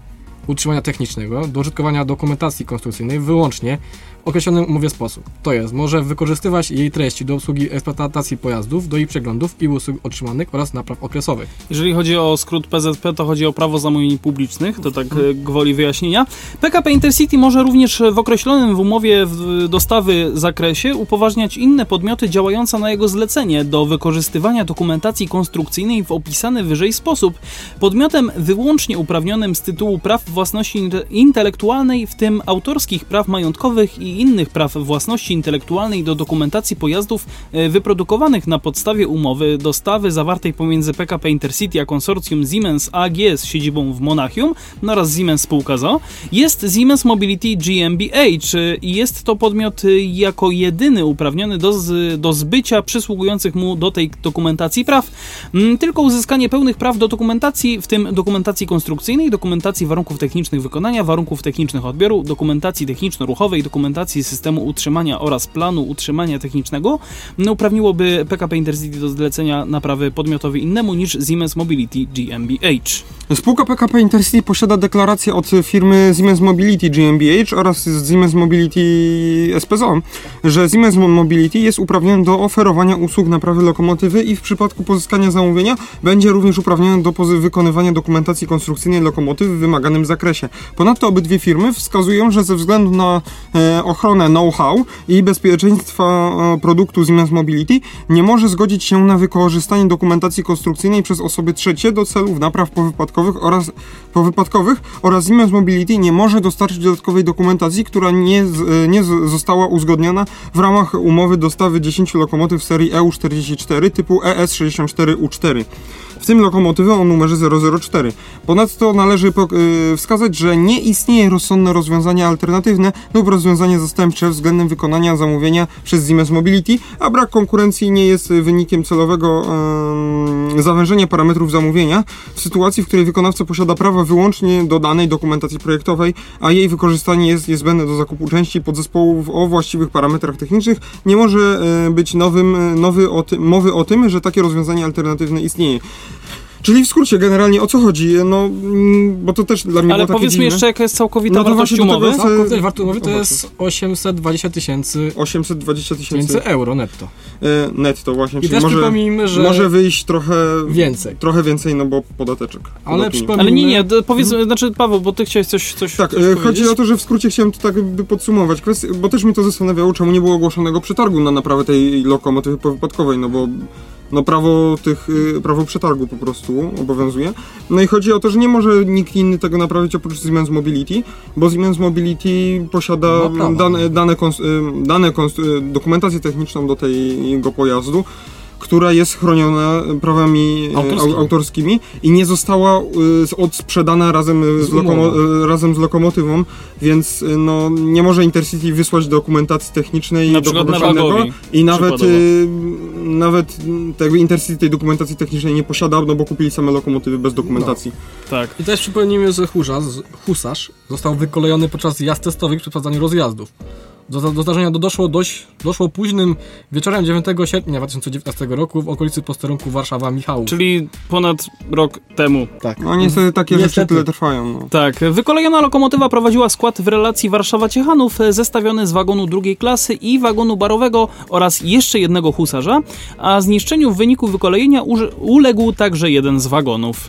utrzymania technicznego do użytkowania dokumentacji konstrukcyjnej wyłącznie w określonym umowie sposób. To jest, może wykorzystywać jej treści do obsługi eksploatacji pojazdów, do ich przeglądów i usług otrzymanych oraz napraw okresowych. Jeżeli chodzi o skrót PZP, to chodzi o prawo zamówień publicznych, to tak e, gwoli wyjaśnienia. PKP Intercity może również w określonym w umowie w dostawy zakresie upoważniać inne podmioty działające na jego zlecenie do wykorzystywania dokumentacji konstrukcyjnej w opisany wyżej sposób. Podmiotem wyłącznie uprawnionym z tytułu praw własności inte- intelektualnej, w tym autorskich praw majątkowych i innych praw własności intelektualnej do dokumentacji pojazdów e, wyprodukowanych na podstawie umowy dostawy zawartej pomiędzy PKP Intercity a konsorcjum Siemens AG z siedzibą w Monachium oraz Siemens spółka ZO jest Siemens Mobility GmbH i jest to podmiot y, jako jedyny uprawniony do, z, do zbycia przysługujących mu do tej dokumentacji praw. Mm, Tylko uzyskanie pełnych praw do dokumentacji, w tym dokumentacji konstrukcyjnej, dokumentacji warunków technicznych wykonania, warunków technicznych odbioru, dokumentacji techniczno-ruchowej, dokumentacji systemu utrzymania oraz planu utrzymania technicznego, no, uprawniłoby PKP Intercity do zlecenia naprawy podmiotowi innemu niż Siemens Mobility GmbH. Spółka PKP Intercity posiada deklarację od firmy Siemens Mobility GmbH oraz Siemens Mobility SPZO, że Siemens Mobility jest uprawniony do oferowania usług naprawy lokomotywy i w przypadku pozyskania zamówienia będzie również uprawniony do wykonywania dokumentacji konstrukcyjnej lokomotywy w wymaganym zakresie. Ponadto obydwie firmy wskazują, że ze względu na e, ochronę know-how i bezpieczeństwa e, produktu Siemens Mobility nie może zgodzić się na wykorzystanie dokumentacji konstrukcyjnej przez osoby trzecie do celów napraw powypadkowych oraz powypadkowych oraz Siemens Mobility nie może dostarczyć dodatkowej dokumentacji, która nie, e, nie została uzgodniona w ramach umowy dostawy 10 lokomotyw serii EU44 typu E ES64U4. W tym lokomotywy o numerze 004. Ponadto należy y, wskazać, że nie istnieje rozsądne rozwiązanie alternatywne lub rozwiązanie zastępcze względem wykonania zamówienia przez Siemens Mobility, a brak konkurencji nie jest wynikiem celowego em, zawężenia parametrów zamówienia w sytuacji, w której wykonawca posiada prawa wyłącznie do danej dokumentacji projektowej, a jej wykorzystanie jest niezbędne do zakupu części podzespołów o właściwych parametrach technicznych, nie może e, być nowym, e, nowy o tym, mowy o tym, że takie rozwiązanie alternatywne istnieje. Czyli w skrócie, generalnie o co chodzi? No, mm, bo to też dla mnie Ale było takie powiedz mi dziwne. jeszcze, jaka jest całkowita No to wartość tego umowy? chcę- Całkowity wartość umowy to jest 820 tysięcy 820 tysięcy euro netto. e, netto właśnie, I też może, przypomnijmy, że może wyjść trochę więcej. trochę więcej, no bo podateczek. Ale przypomnijmy... Ale nie, nie, d- powiedz, znaczy Paweł, bo ty chciałeś coś, coś, Tak, coś e, chodzi o to, że w skrócie chciałem to tak jakby podsumować kwestię, bo też mi to zastanawiało, czemu nie było ogłoszonego przetargu na naprawę tej lokomotywy powypadkowej, no bo no prawo tych, y, prawo przetargu po prostu obowiązuje. No i chodzi o to, że nie może nikt inny tego naprawić oprócz Siemens Mobility, bo Siemens Mobility posiada Ma prawo. dane, dane, y, dane y, dokumentację techniczną do tego pojazdu, która jest chroniona prawami e, Autorskimi. au- autorskimi i nie została y, z- odsprzedana razem z, Z y, razem z lokomotywą, więc y, no, nie może Intercity wysłać dokumentacji technicznej Na do kogoś i nawet, y, nawet y, tego Intercity tej dokumentacji technicznej nie posiada, no bo kupili same lokomotywy bez dokumentacji. Tak. I też przypomnijmy, że husarz, husarz został wykolejony podczas jazd testowych przy przeprowadzaniu rozjazdów. Do, do zdarzenia do- doszło, dość, doszło późnym wieczorem 9 sierpnia 2019 roku w okolicy posterunku Warszawa-Michałów. Czyli ponad rok temu. Tak. No niestety takie rzeczy Niestety. tyle trwają. No. Tak, wykolejona lokomotywa prowadziła skład w relacji Warszawa-Ciechanów e, zestawiony z wagonu drugiej klasy i wagonu barowego oraz jeszcze jednego husarza, a zniszczeniu w wyniku wykolejenia uległ także jeden z wagonów.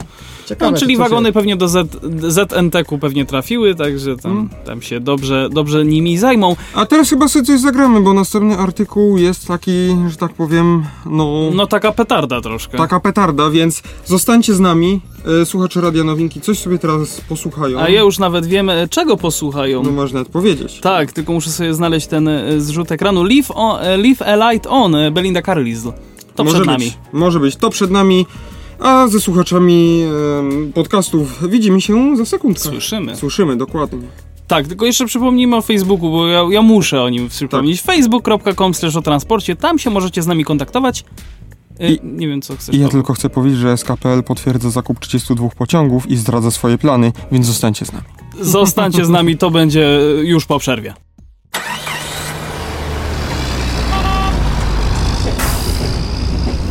Ciekawe, No, czyli wagony pewnie do Z, ZNT-ku pewnie trafiły, także tam, tam się dobrze, dobrze nimi zajmą. A teraz chyba sobie coś zagramy, bo następny artykuł jest taki, że tak powiem, no... No taka petarda troszkę. Taka petarda, więc zostańcie z nami, e, słuchacze Radia Nowinki, coś sobie teraz posłuchają. A ja już nawet wiem, e, czego posłuchają. No można nawet powiedzieć. Tak, tylko muszę sobie znaleźć ten e, zrzut ekranu. Leave, on, e, leave a light on, Belinda Carlisle. To może przed być, nami. Może być, to przed nami, a ze słuchaczami podcastów widzimy się za sekundkę. Słyszymy. Słyszymy, dokładnie. Tak, tylko jeszcze przypomnijmy o Facebooku, bo ja, ja muszę o nim przypomnieć. Tak. facebook.com slash o transporcie, tam się możecie z nami kontaktować. E, I- nie wiem, co chcesz I ja Paweł. tylko chcę powiedzieć, że SKPL potwierdza zakup 32 pociągów i zdradza swoje plany, więc zostańcie z nami. Zostańcie z nami, to będzie e, już po przerwie.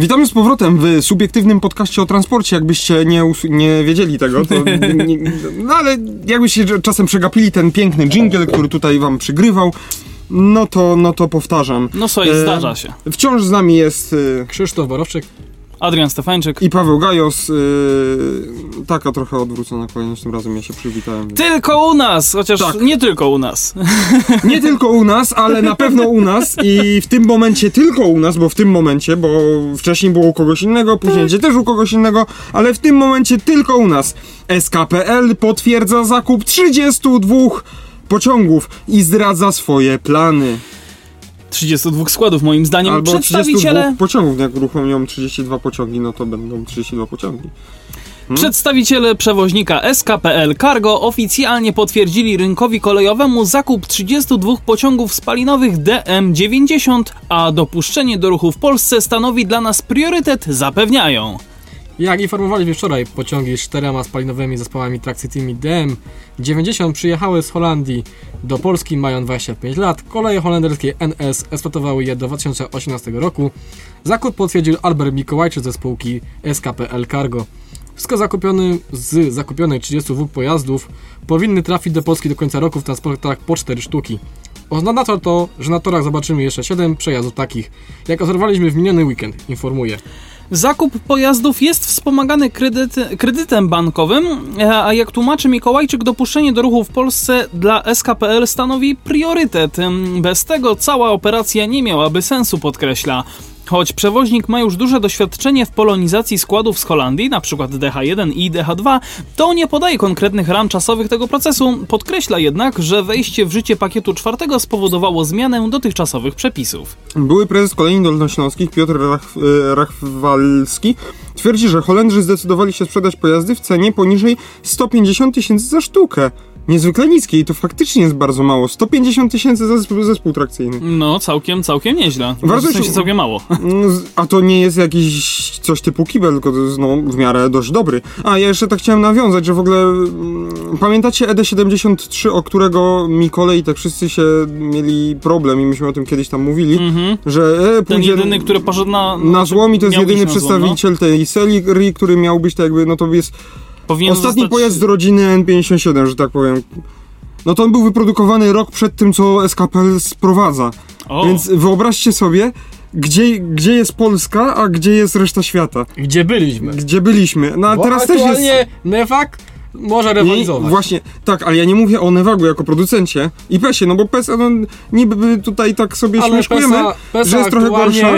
Witamy z powrotem w subiektywnym podcaście o transporcie. Jakbyście nie, us- nie wiedzieli tego, to. Nie, no ale jakbyście czasem przegapili ten piękny jingle, który tutaj wam przygrywał, no to, no to powtarzam. No słuchaj, E, zdarza się. Wciąż z nami jest y, Krzysztof Borowczyk. Adrian Stefańczyk. i Paweł Gajos. Y, taka trochę odwrócona kolejność tym razem, ja się przywitałem. Tylko u nas, chociaż Tak. nie tylko u nas. Nie tylko u nas, ale na pewno u nas i w tym momencie tylko u nas, bo w tym momencie, bo wcześniej było u kogoś innego, później będzie też u kogoś innego, ale w tym momencie tylko u nas. SKPL potwierdza zakup 32 pociągów i zdradza swoje plany. 32 składów moim zdaniem. Albo Przedstawiciele, 32 pociągów, jak uruchomią 32 pociągi, no to będą 32 pociągi. przedstawiciele przewoźnika SKPL Cargo oficjalnie potwierdzili rynkowi kolejowemu zakup 32 pociągów spalinowych DM90, a dopuszczenie do ruchu w Polsce stanowi dla nas priorytet, zapewniają. Jak informowaliśmy wczoraj, pociągi z czterema spalinowymi zespołami trakcyjnymi DM90 przyjechały z Holandii do Polski, mają 25 lat. Koleje holenderskie NS eksploatowały je do 2018 roku. Zakup potwierdził Albert Mikołajczyk ze spółki SKPL Cargo. Wszystko zakupione z zakupionych 32 pojazdów powinny trafić do Polski do końca roku w transportach po 4 sztuki. Oznacza to, że na torach zobaczymy jeszcze 7 przejazdów takich, jak obserwowaliśmy w miniony weekend, informuje. Zakup pojazdów jest wspomagany kredyt, kredytem bankowym, e, a jak tłumaczy Mikołajczyk, dopuszczenie do ruchu w Polsce dla SKPL stanowi priorytet. Bez tego cała operacja nie miałaby sensu, podkreśla. Choć przewoźnik ma już duże doświadczenie w polonizacji składów z Holandii, np. DH1 i DH2, to nie podaje konkretnych ram czasowych tego procesu. Podkreśla jednak, że wejście w życie pakietu czwartego spowodowało zmianę dotychczasowych przepisów. Były prezes Kolei Dolnośląskich Piotr Rach, e, Rachwalski twierdzi, że Holendrzy zdecydowali się sprzedać pojazdy w cenie poniżej 150 tysięcy za sztukę. Niezwykle niskie i to faktycznie jest bardzo mało. 150 tysięcy za zespół, zespół trakcyjny. No, całkiem, całkiem nieźle. Warto w sensie całkiem mało. Z- A to nie jest jakiś coś typu kibel, tylko to jest no, w miarę dość dobry. A ja jeszcze tak chciałem nawiązać, że w ogóle mm, pamiętacie ED73, o którego Mikole i tak wszyscy się mieli problem i myśmy o tym kiedyś tam mówili, że e, Ten pójdzie jedyny, który poszedł na... na złom i to jest jedyny na złom, no. przedstawiciel tej serii, który miał być tak jakby, no to jest Powinien ostatni zostać- pojazd z rodziny N57, że tak powiem. No to on był wyprodukowany rok przed tym, co SKPL sprowadza. O. Więc wyobraźcie sobie, gdzie, gdzie jest Polska, a gdzie jest reszta świata. Gdzie byliśmy? Gdzie byliśmy. No a Bo teraz też jest... Nefak może Nie, rywalizować. właśnie, tak, ale ja nie mówię o Nevagu jako producencie i PESie, no bo PES, no, niby by tutaj tak sobie Ale śmieszkujemy, PESA, PESA że jest trochę gorsza.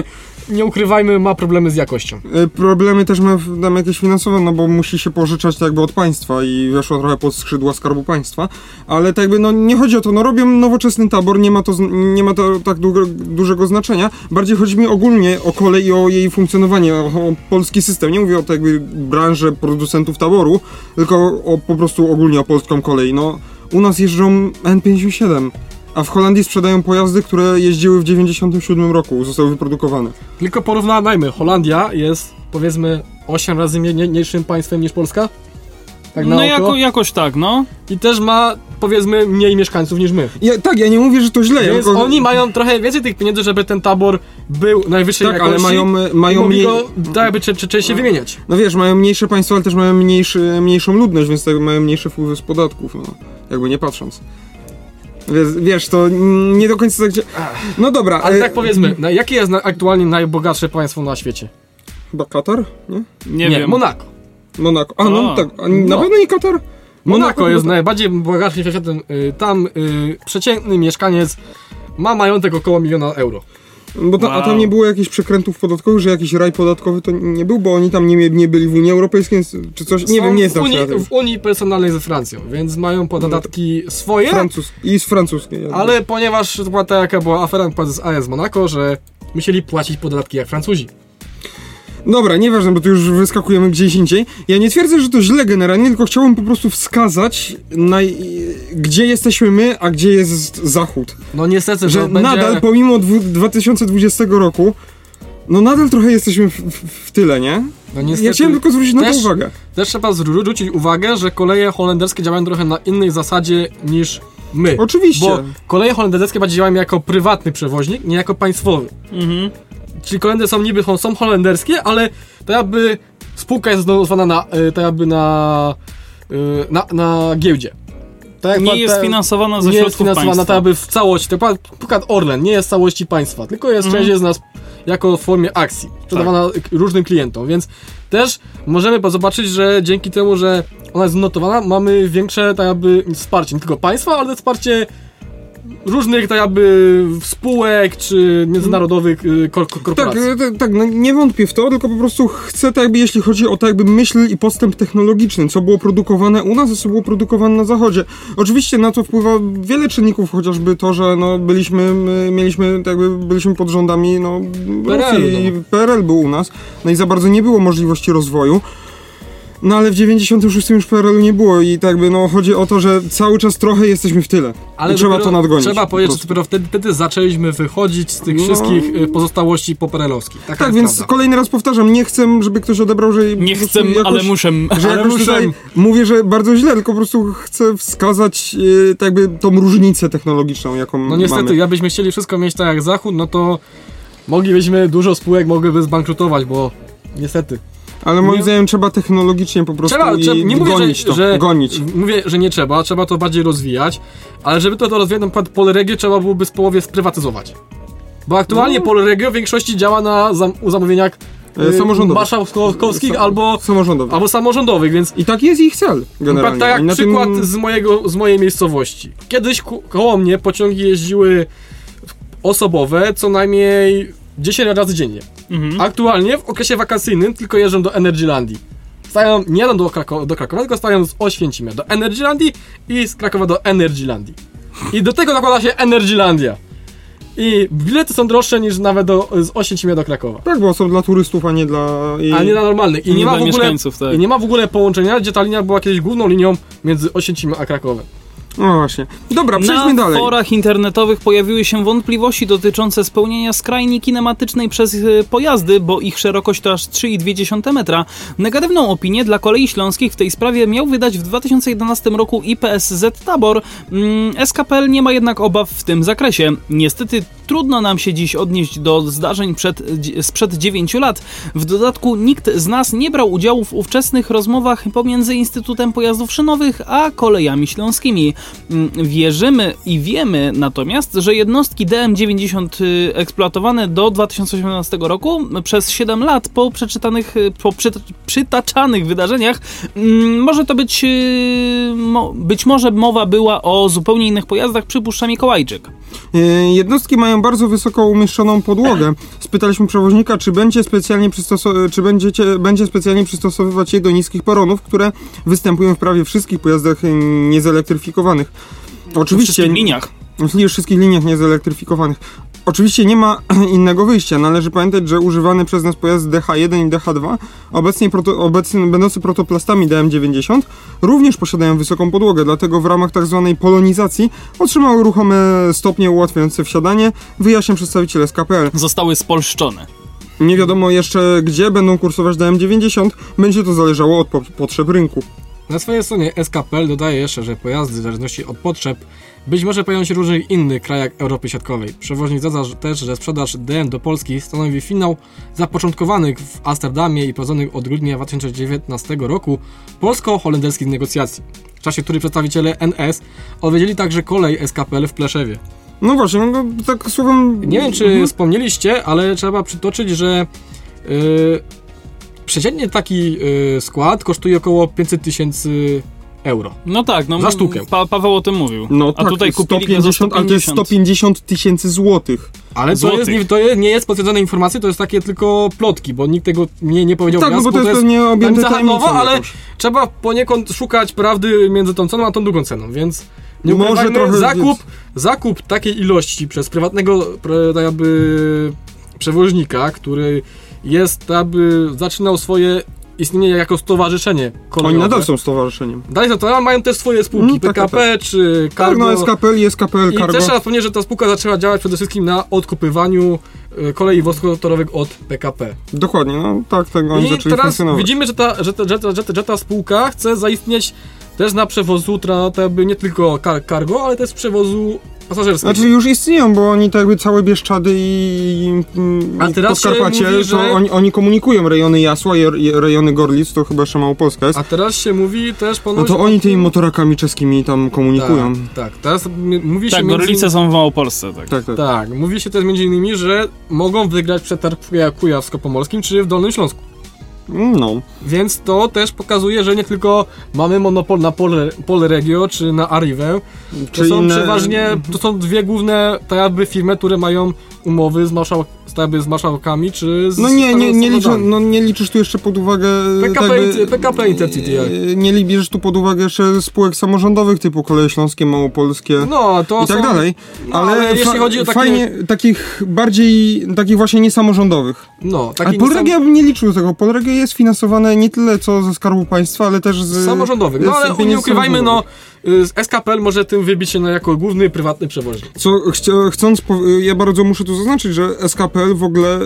Nie ukrywajmy, ma problemy z jakością. E, Problemy też ma tam jakieś finansowe, no bo musi się pożyczać jakby od państwa i weszło trochę pod skrzydła Skarbu Państwa, ale tak jakby no nie chodzi o to, no robią nowoczesny tabor, nie ma to, nie ma to tak dużego znaczenia, bardziej chodzi mi ogólnie o kolej i o jej funkcjonowanie, o, o polski system, nie mówię o tak jakby branży producentów taboru, tylko o, po prostu ogólnie o polską kolej, no u nas jeżdżą N57, a w Holandii sprzedają pojazdy, które jeździły w 97 roku, zostały wyprodukowane. Tylko porównajmy, Holandia jest powiedzmy 8 razy mniej- mniejszym państwem niż Polska. Tak na No jako, jakoś tak, no. I też ma powiedzmy mniej mieszkańców niż my. Ja, tak, ja nie mówię, że to źle. Więc tylko- oni mają trochę więcej tych pieniędzy, żeby ten tabor był najwyższej Tak, ale jakości. mają, i mają mogli mniej, go tak jakby cze- cze- częściej wymieniać. no wiesz, mają mniejsze państwo, ale też mają mniejszy, mniejszą ludność, więc tak mają mniejsze wpływy z podatków, no, jakby nie patrząc. Wiesz, to nie do końca tak... No dobra, Ale e, tak powiedzmy, jakie jest aktualnie najbogatsze państwo na świecie? Chyba Katar? Nie? Nie, wiem. Monako. Monako. A, no A, tak, a na no. pewno nie Katar? Monako jest chyba- najbardziej bogatszym światem. Y, Tam y, przeciętny mieszkaniec ma majątek około miliona euro. Bo ta, A Wow. tam nie było jakichś przekrętów podatkowych, że jakiś raj podatkowy to nie był, bo oni tam nie, nie byli w Unii Europejskiej, czy coś, nie Są wiem, nie w jestem Unii, w Unii personalnej ze Francją, więc mają podatki swoje, Francuz, I z francuskiej. ale ponieważ to była ta jaka była afera z AS Monaco, że musieli płacić podatki jak Francuzi. Dobra, nieważne, bo tu już wyskakujemy gdzieś indziej. Ja nie twierdzę, że to źle generalnie, tylko chciałbym po prostu wskazać, naj... gdzie jesteśmy my, a gdzie jest Zachód. No niestety, Że że będzie... nadal, pomimo dwu... 2020 roku, no nadal trochę jesteśmy w, w, w tyle, nie? no niestety Ja chciałem tylko zwrócić na to też- uwagę. Też trzeba zwrócić uwagę, że koleje holenderskie działają trochę na innej zasadzie niż my. Oczywiście. Bo koleje holenderskie bardziej działają jako prywatny przewoźnik, nie jako państwowy. Mhm. Czyli kolejne są niby są holenderskie, ale to jakby spółka jest znotowana na, y, to jakby na, y, na, na giełdzie. To jak Nie pan- jest finansowana ze nie jest środków finansowana państwa. to jakby w całości. Tak na przykład Orlen nie jest całości państwa, tylko jest Mhm. część z nas jako w formie akcji, sprzedawana Tak. różnym klientom, więc też możemy zobaczyć, że dzięki temu, że ona jest znotowana, mamy większe tak jakby wsparcie, nie tylko państwa, ale wsparcie różnych tak jakby spółek czy międzynarodowych y, kor- kor- Tak, korporacji. e, tak, tak, no nie wątpię w to, tylko po prostu chcę tak jakby, jeśli chodzi o tak jakby myśl i postęp technologiczny, co było produkowane u nas, a co było produkowane na zachodzie. Oczywiście na to wpływa wiele czynników, chociażby to, że no byliśmy, my mieliśmy, tak jakby byliśmy pod rządami, no PRL, Rosji i no. PRL był u nas, no i za bardzo nie było możliwości rozwoju. No ale w 96 już PRL-u nie było i tak jakby no chodzi o to, że cały czas trochę jesteśmy w tyle. I trzeba dopiero- to nadgonić. Trzeba po powiedzieć, że dopiero wtedy, wtedy zaczęliśmy wychodzić z tych No. wszystkich y, pozostałości poperelowskich. Taka Tak, więc prawda. kolejny raz powtarzam, nie chcę, żeby ktoś odebrał, że... Nie chcę, jakoś- ale muszę. Że Ale jakoś muszę. tutaj mówię, że bardzo źle, tylko po prostu chcę wskazać e, tak jakby tą różnicę technologiczną, jaką No niestety, mamy. jakbyśmy chcieli wszystko mieć tak jak Zachód, no to moglibyśmy, dużo spółek mogłyby zbankrutować, bo niestety. Ale moim nie- zdaniem trzeba technologicznie po prostu Trzeba, trzeba, nie mówię, gonić że, to, że gonić. Mówię, że nie trzeba, trzeba to bardziej rozwijać, ale żeby to, to rozwijać, na przykład Polregio trzeba byłoby z połowie sprywatyzować. Bo aktualnie No. Polregio w większości działa na zam zamówieniach E, y, samorządowych. marszałkowskich Sa- albo, Samorządowych. albo samorządowych, więc I tak jest ich cel, generalnie. tak jak Oni na tym- przykład z, mojego, z mojej miejscowości. Kiedyś koło mnie pociągi jeździły osobowe co najmniej 10 razy dziennie. Mhm. Aktualnie w okresie wakacyjnym tylko jeżdżą do Energylandii. Stają, nie jadą do, Krako- do Krakowa, tylko stają z Oświęcimia do Energylandii i z Krakowa do Energylandii. I do tego nakłada się Energylandia. I bilety są droższe niż nawet do, z Oświęcimia do Krakowa. Tak, bo są dla turystów, a nie dla... I... A nie na normalnych. I nie, Nie ma dla w ogóle, mieszkańców, tak. I nie ma w ogóle połączenia, gdzie ta linia była kiedyś główną linią między Oświęcimiem a Krakowem. No właśnie. Dobra, przejdźmy Na dalej. forach internetowych pojawiły się wątpliwości dotyczące spełnienia skrajni kinematycznej przez y, pojazdy, bo ich szerokość to aż 3,2 metra. Negatywną opinię dla kolei śląskich w tej sprawie miał wydać w 2011 roku IPSZ Tabor. Mm, SKPL nie ma jednak obaw w tym zakresie. Niestety trudno nam się dziś odnieść do zdarzeń przed, sprzed 9 lat. W dodatku nikt z nas nie brał udziału w ówczesnych rozmowach pomiędzy Instytutem Pojazdów Szynowych a kolejami śląskimi. Mm, Wierzymy i wiemy natomiast, że jednostki DM90 y, eksploatowane do 2018 roku przez 7 lat po przeczytanych, y, po przyt- przytaczanych wydarzeniach mm, może to być, y, być może mowa była o zupełnie innych pojazdach, przypuszcza Mikołajczyk. E, Jednostki mają bardzo wysoko umieszczoną podłogę. Spytaliśmy przewoźnika, czy będzie specjalnie, czy będziecie, będzie specjalnie przystosowywać je do niskich peronów, które występują w prawie wszystkich pojazdach e, niezelektryfikowanych. W Oczywiście, wszystkich liniach. w wszystkich liniach niezelektryfikowanych. Oczywiście nie ma innego wyjścia. Należy pamiętać, że używane przez nas pojazdy DH1 i DH2, obecnie, proto, obecnie będące protoplastami DM90, również posiadają wysoką podłogę, dlatego w ramach tzw. polonizacji otrzymały ruchome stopnie ułatwiające wsiadanie, wyjaśnia przedstawiciel SKPL. Zostały spolszczone. Nie wiadomo jeszcze, gdzie będą kursować DM90, będzie to zależało od po potrzeb rynku. Na swojej stronie SKPL dodaje jeszcze, że pojazdy w zależności od potrzeb być może pojawią się w różnych innych krajach Europy Środkowej. Przewoźnik zadaje też, że sprzedaż DM do Polski stanowi finał zapoczątkowanych w Amsterdamie i prowadzonych od grudnia 2019 roku polsko-holenderskich negocjacji, w czasie których przedstawiciele NS odwiedzili także kolej SKPL w Pleszewie. No właśnie, no, tak słowem... Nie wiem, czy Mhm. wspomnieliście, ale trzeba przytoczyć, że yy, przeciętnie taki yy, skład kosztuje około 500 tysięcy euro. No tak, no Za sztukę. Pa, Paweł o tym mówił. No A tak, tutaj kupili go za 150, ale to jest 150. 150 tysięcy złotych. Ale to, Złotych. jest, nie, to jest, nie jest potwierdzone informacje, to jest takie tylko plotki, bo nikt tego nie, nie powiedział Tak, no wprost, bo to jest pewnie objęte handlowa, tajemnicą ale trzeba poniekąd szukać prawdy między tą ceną a tą drugą ceną, więc nie Może trochę zakup, zakup takiej ilości przez prywatnego tak jakby przewoźnika, który jest tak jakby zaczynał swoje istnienie jako stowarzyszenie kolejowe. Oni nadal są stowarzyszeniem. Dalej za to mają też swoje spółki, Mm, tak, PKP czy Tak, Cargo. no SKPL i SKPL I Cargo. też trzeba wspomnieć, że ta spółka zaczęła działać przede wszystkim na odkupywaniu e, kolei wąskotorowych od PKP. Dokładnie, no tak, tak oni I zaczęli teraz funkcjonować. widzimy, że ta, że, ta, że, ta, że, ta, że ta spółka chce zaistnieć też na przewozu tra, tak jakby nie tylko kar, cargo, ale też przewozu pasażerskiego. Znaczy już istnieją, bo oni tak jakby całe Bieszczady i, i Podkarpacie, mówi, to że- oni, oni komunikują rejony Jasła i rejony Gorlic, to chyba jeszcze Małopolska jest. A teraz się mówi też No ponoć... to o oni tym- tymi motorakami czeskimi tam komunikują. Tak, tak. Teraz mówi się Tak, między Gorlice są w Małopolsce, tak. Tak, tak. Tak, mówi się też między innymi, że mogą wygrać przetarg w Kuja- Kujawsko-Pomorskim czy w Dolnym Śląsku. No. Więc to też pokazuje, że nie tylko mamy monopol na Pol, Polregio czy na Arrivę, to Czy są inne- przeważnie, to są dwie główne tak jakby firmy, które mają umowy z, marszał, z, tak marszałkami czy z No nie, nie, nie, liczy, no nie liczysz tu jeszcze pod uwagę... PKP tak Inter- PKP Intercity, e, Nie liczysz tu pod uwagę jeszcze spółek samorządowych typu Koleje Śląskie, Małopolskie... No, to i tak są, dalej. no, ale ale jeśli chodzi o takie- fajnie, takich bardziej, takich właśnie niesamorządowych. No, Ale taki Polregia bym nie liczył tego. Polregia jest finansowane nie tyle co ze Skarbu Państwa, ale też z... samorządowych. No ale nie ukrywajmy, no, y, SKPL może tym wybić się no, jako główny prywatny przewoźnik. Co chcia- chcąc, po- ja bardzo muszę tu zaznaczyć, że SKPL w ogóle,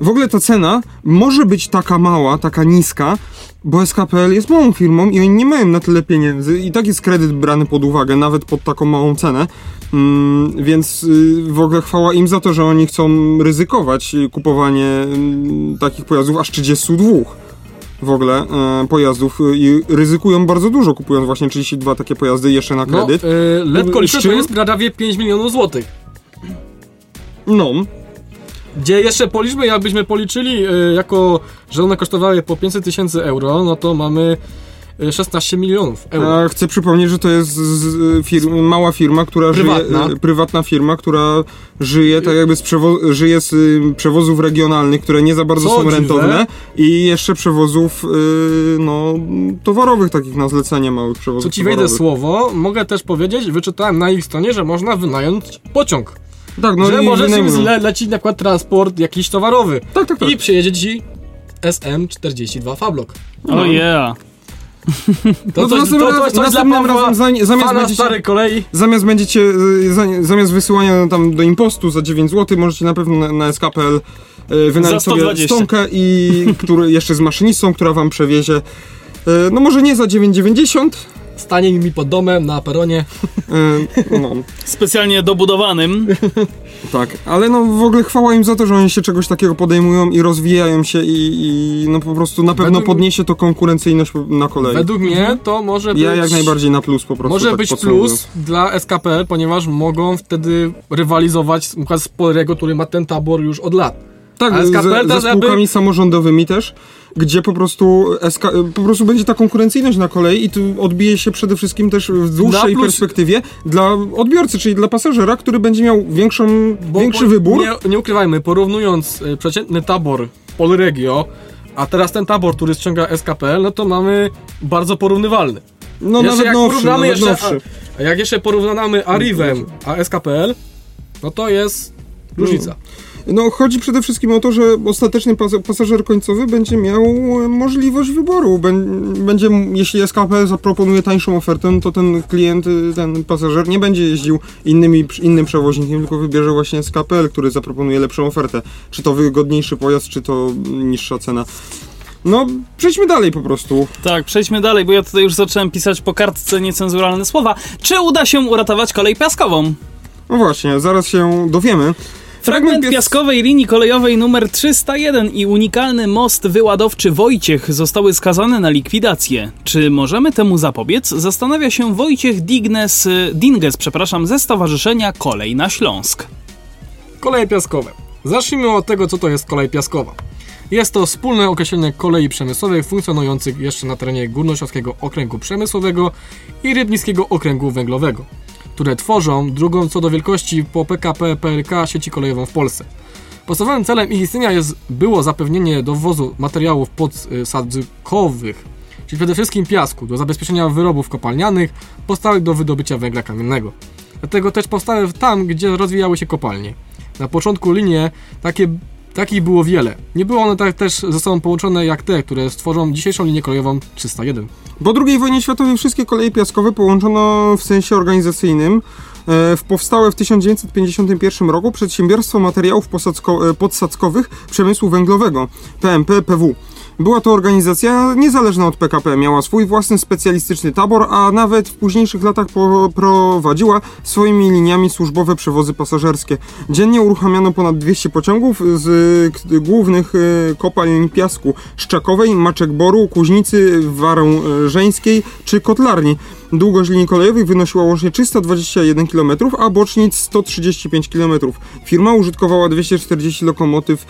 w ogóle ta cena może być taka mała, taka niska, bo SKPL jest małą firmą i oni nie mają na tyle pieniędzy i tak jest kredyt brany pod uwagę, nawet pod taką małą cenę, mm, więc y, w ogóle chwała im za to, że oni chcą ryzykować y, kupowanie mm, takich pojazdów aż 32 w ogóle e, pojazdów y, i ryzykują bardzo dużo kupując właśnie 32 takie pojazdy jeszcze na No, kredyt. letko Z liczę, to jest prawie 5 milionów złotych. No. Gdzie jeszcze policzmy, jakbyśmy policzyli, y, jako, że one kosztowały po 500 tysięcy euro, no to mamy 16 milionów euro. A chcę przypomnieć, że to jest mała firma, która Prywatna. żyje, prywatna firma, która żyje tak jakby z, przewo- żyje z y, przewozów regionalnych, które nie za bardzo Co są dziwne. rentowne i jeszcze przewozów y, no, towarowych, takich na zlecenie małych przewozów Co ci wejdę słowo, mogę też powiedzieć, wyczytałem na ich stronie, że można wynająć pociąg. Tak, no że i możesz wynajmują. le lecić na przykład transport jakiś towarowy. Tak, tak, tak. I przyjedzie ci SM42 Fablok. Oh yeah. To No to coś, następnym to, coś, dla następnym Pawła, razem za- zamiast będziecie- starej kolei. Zamiast będziecie, y, za, zamiast wysyłania tam do impostu za 9 zł, możecie na pewno na, na SKPL y, wynająć sobie 120. stonkę i który jeszcze z maszynistą, która wam przewiezie. y, No może nie za 9,90. Stanie mi pod domem na peronie. y, No, Specjalnie dobudowanym. tak, ale no w ogóle chwała im za to, że oni się czegoś takiego podejmują i rozwijają się i, i no po prostu na pewno Według- podniesie to konkurencyjność na kolei. Według mnie to może być... Ja jak najbardziej na plus po prostu. Może tak być podsumowując. plus dla SKPL, ponieważ mogą wtedy rywalizować z Polrego, który ma ten tabor już od lat. Tak, SKPL ze, ze spółkami samorządowymi też, gdzie po prostu, SK, po prostu będzie ta konkurencyjność na kolei i tu odbije się przede wszystkim też w dłuższej plus- perspektywie dla odbiorcy, czyli dla pasażera, który będzie miał większą, Bo większy po- wybór. Nie, nie ukrywajmy, porównując y, przeciętny tabor Polregio, a teraz ten tabor, który ściąga SKPL, no to mamy bardzo porównywalny. No Jeszcze nawet jak nowszy, porównamy nawet jeszcze, a, a jak jeszcze porównamy Arrivem a SKPL, no to jest różnica. No chodzi przede wszystkim o to, że ostateczny pas pasażer końcowy będzie miał e, możliwość wyboru. Bę będzie, jeśli SKP zaproponuje tańszą ofertę, no to ten klient, y, ten pasażer nie będzie jeździł innymi, innym przewoźnikiem, tylko wybierze właśnie SKPL, który zaproponuje lepszą ofertę. Czy to wygodniejszy pojazd, czy to niższa cena. No, przejdźmy dalej po prostu. Tak, przejdźmy dalej, bo ja tutaj już zacząłem pisać po kartce niecenzuralne słowa. Czy uda się uratować kolej piaskową? No właśnie, zaraz się dowiemy. Fragment pias- piaskowej linii kolejowej numer 301 i unikalny most wyładowczy Wojciech zostały skazane na likwidację. Czy możemy temu zapobiec? Zastanawia się Wojciech Dignes, Dinges przepraszam, ze Stowarzyszenia Kolej na Śląsk. Koleje piaskowe. Zacznijmy od tego, co to jest kolej piaskowa. Jest to wspólne określenie kolei przemysłowych funkcjonujących jeszcze na terenie Górnośląskiego Okręgu Przemysłowego i Rybnickiego Okręgu Węglowego, które tworzą drugą co do wielkości po PKP PLK sieci kolejową w Polsce. Podstawowym celem ich istnienia jest, było zapewnienie dowozu materiałów podsadkowych, czyli przede wszystkim piasku, do zabezpieczenia wyrobów kopalnianych powstałych do wydobycia węgla kamiennego. Dlatego też powstały tam, gdzie rozwijały się kopalnie. Na początku linie takie, takich było wiele. Nie były one tak też ze sobą połączone jak te, które stworzą dzisiejszą linię kolejową 301. Po II wojnie światowej wszystkie koleje piaskowe połączono w sensie organizacyjnym e, w powstałe w 1951 roku Przedsiębiorstwo Materiałów e, Podsadzkowych Przemysłu Węglowego PMP PW. Była to organizacja niezależna od PKP, miała swój własny specjalistyczny tabor, a nawet w późniejszych latach prowadziła swoimi liniami służbowe przewozy pasażerskie. Dziennie uruchamiano ponad 200 pociągów z głównych e, kopalń piasku Szczakowej, Maczek-Boru, Kuźnicy, Warą-Żeńskiej czy Kotlarni. Długość linii kolejowych wynosiła łącznie 321 km, a bocznic 135 km. Firma użytkowała 240 lokomotyw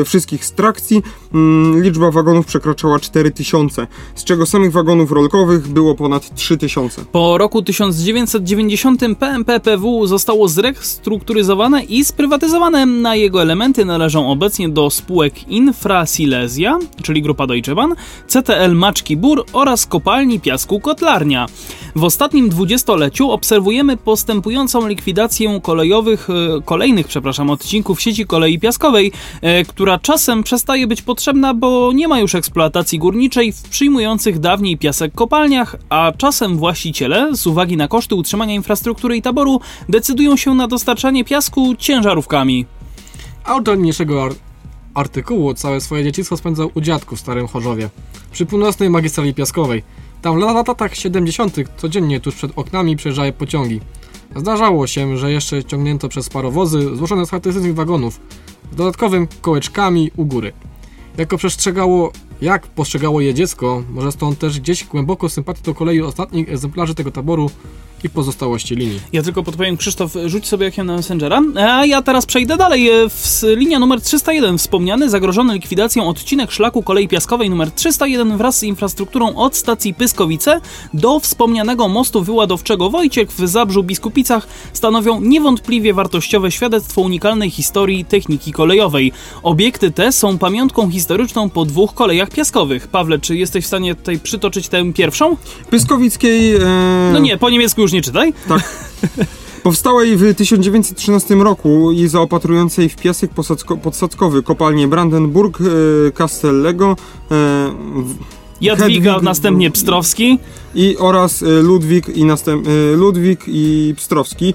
e, wszystkich z trakcji. Mm, liczba wagonów przekraczała 4000, z czego samych wagonów rolkowych było ponad 3000. Po roku 1990 PMP PW zostało zrestrukturyzowane i sprywatyzowane. Na jego elementy należą obecnie do spółek Infra Silesia, czyli grupa Deutsche Bahn, CTL Maczki Bór oraz kopalni piasku Kotlarnia. W ostatnim dwudziestoleciu obserwujemy postępującą likwidację kolejowych, e, kolejnych przepraszam, odcinków sieci kolei piaskowej, e, która czasem przestaje być potrzebna, bo nie ma już eksploatacji górniczej w przyjmujących dawniej piasek kopalniach, a czasem właściciele, z uwagi na koszty utrzymania infrastruktury i taboru, decydują się na dostarczanie piasku ciężarówkami. Autor niniejszego ar- artykułu całe swoje dzieciństwo spędzał u dziadków w Starym Chorzowie, przy północnej magistrali piaskowej. Tam w latach 70. codziennie tuż przed oknami przejeżdżały pociągi. Zdarzało się, że jeszcze ciągnięto przez parowozy złożone z charakterystycznych wagonów, z dodatkowymi kołeczkami u góry. Jako przestrzegało, jak postrzegało je dziecko, może stąd też gdzieś głęboko sympatii do kolei ostatnich egzemplarzy tego taboru i pozostałości linii. Ja tylko podpowiem, Krzysztof, rzuć sobie jakiem na Messengera. A ja teraz przejdę dalej. E, W, linia numer 301, wspomniany, zagrożony likwidacją odcinek szlaku kolei piaskowej numer 301 wraz z infrastrukturą od stacji Pyskowice do wspomnianego mostu wyładowczego Wojciech w Zabrzu Biskupicach stanowią niewątpliwie wartościowe świadectwo unikalnej historii techniki kolejowej. Obiekty te są pamiątką historyczną po dwóch kolejach piaskowych. Pawle, czy jesteś w stanie tutaj przytoczyć tę pierwszą? Pyskowickiej... E... No nie, po niemiecku już nie czytaj. Tak. Powstałej w 1913 roku i zaopatrującej w piasek podsadzkowy kopalnię Brandenburg e, Castellego e, Jadwiga, Hedwig- następnie Pstrowski. i oraz e, Ludwik i następ, Ludwik i Pstrowski.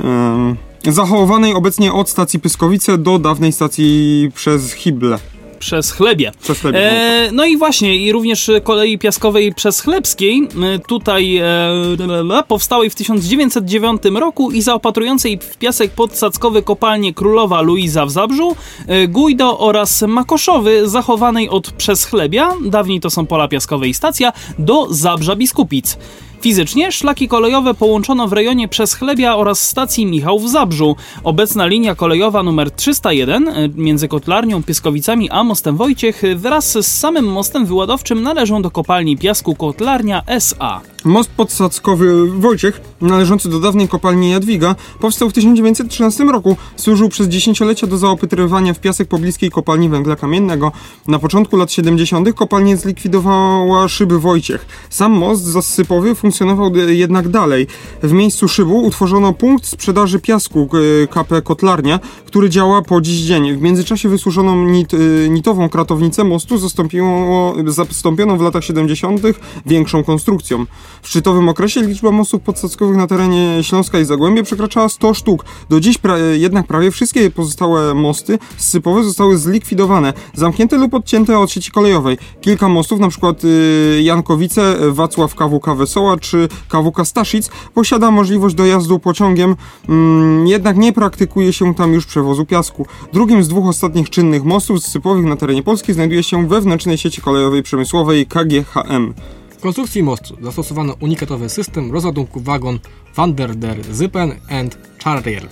E, zachowanej obecnie od stacji Pyskowice do dawnej stacji przez Hible. Przez chlebie. Przez chlebie. E, no i właśnie, i również kolei piaskowej przez Chlebskiej, e, tutaj e, powstałej w 1909 roku i zaopatrującej w piasek podsadzkowy kopalnię Królowa Luiza w Zabrzu, e, Gujdo oraz Makoszowy, zachowanej od przez Chlebia, dawniej to są pola piaskowe i stacja, do Zabrza Biskupic. Fizycznie szlaki kolejowe połączono w rejonie przez Chlebia oraz stacji Michał w Zabrzu. Obecna linia kolejowa numer 301 e, między Kotlarnią, Pyskowicami a Mostem Wojciech wraz z samym mostem wyładowczym należą do kopalni piasku Kotlarnia SA. Most podsadzkowy Wojciech, należący do dawnej kopalni Jadwiga, powstał w 1913 roku. Służył przez dziesięciolecia do zaopytrywania w piasek pobliskiej kopalni węgla kamiennego. Na początku lat 70. kopalnię zlikwidowała szyby Wojciech. Sam most zasypowy funkcjonował jednak dalej. W miejscu szybu utworzono punkt sprzedaży piasku KP Kotlarnia, który działa po dziś dzień. W międzyczasie wysłużoną nit, e, nitową kratownicę mostu zastąpiono w latach 70. większą konstrukcją. W szczytowym okresie liczba mostów podsadzkowych na terenie Śląska i Zagłębia przekraczała 100 sztuk. Do dziś pra- jednak prawie wszystkie pozostałe mosty sypowe zostały zlikwidowane, zamknięte lub odcięte od sieci kolejowej. Kilka mostów, np. Y, Jankowice, Wacław KWK Wesoła czy KWK Staszic posiada możliwość dojazdu pociągiem, mm, jednak nie praktykuje się tam już przewozu piasku. Drugim z dwóch ostatnich czynnych mostów sypowych na terenie Polski znajduje się wewnętrznej sieci kolejowej przemysłowej KGHM. W konstrukcji mostu zastosowano unikatowy system rozładunku wagon Van der der Zippen and Charrier.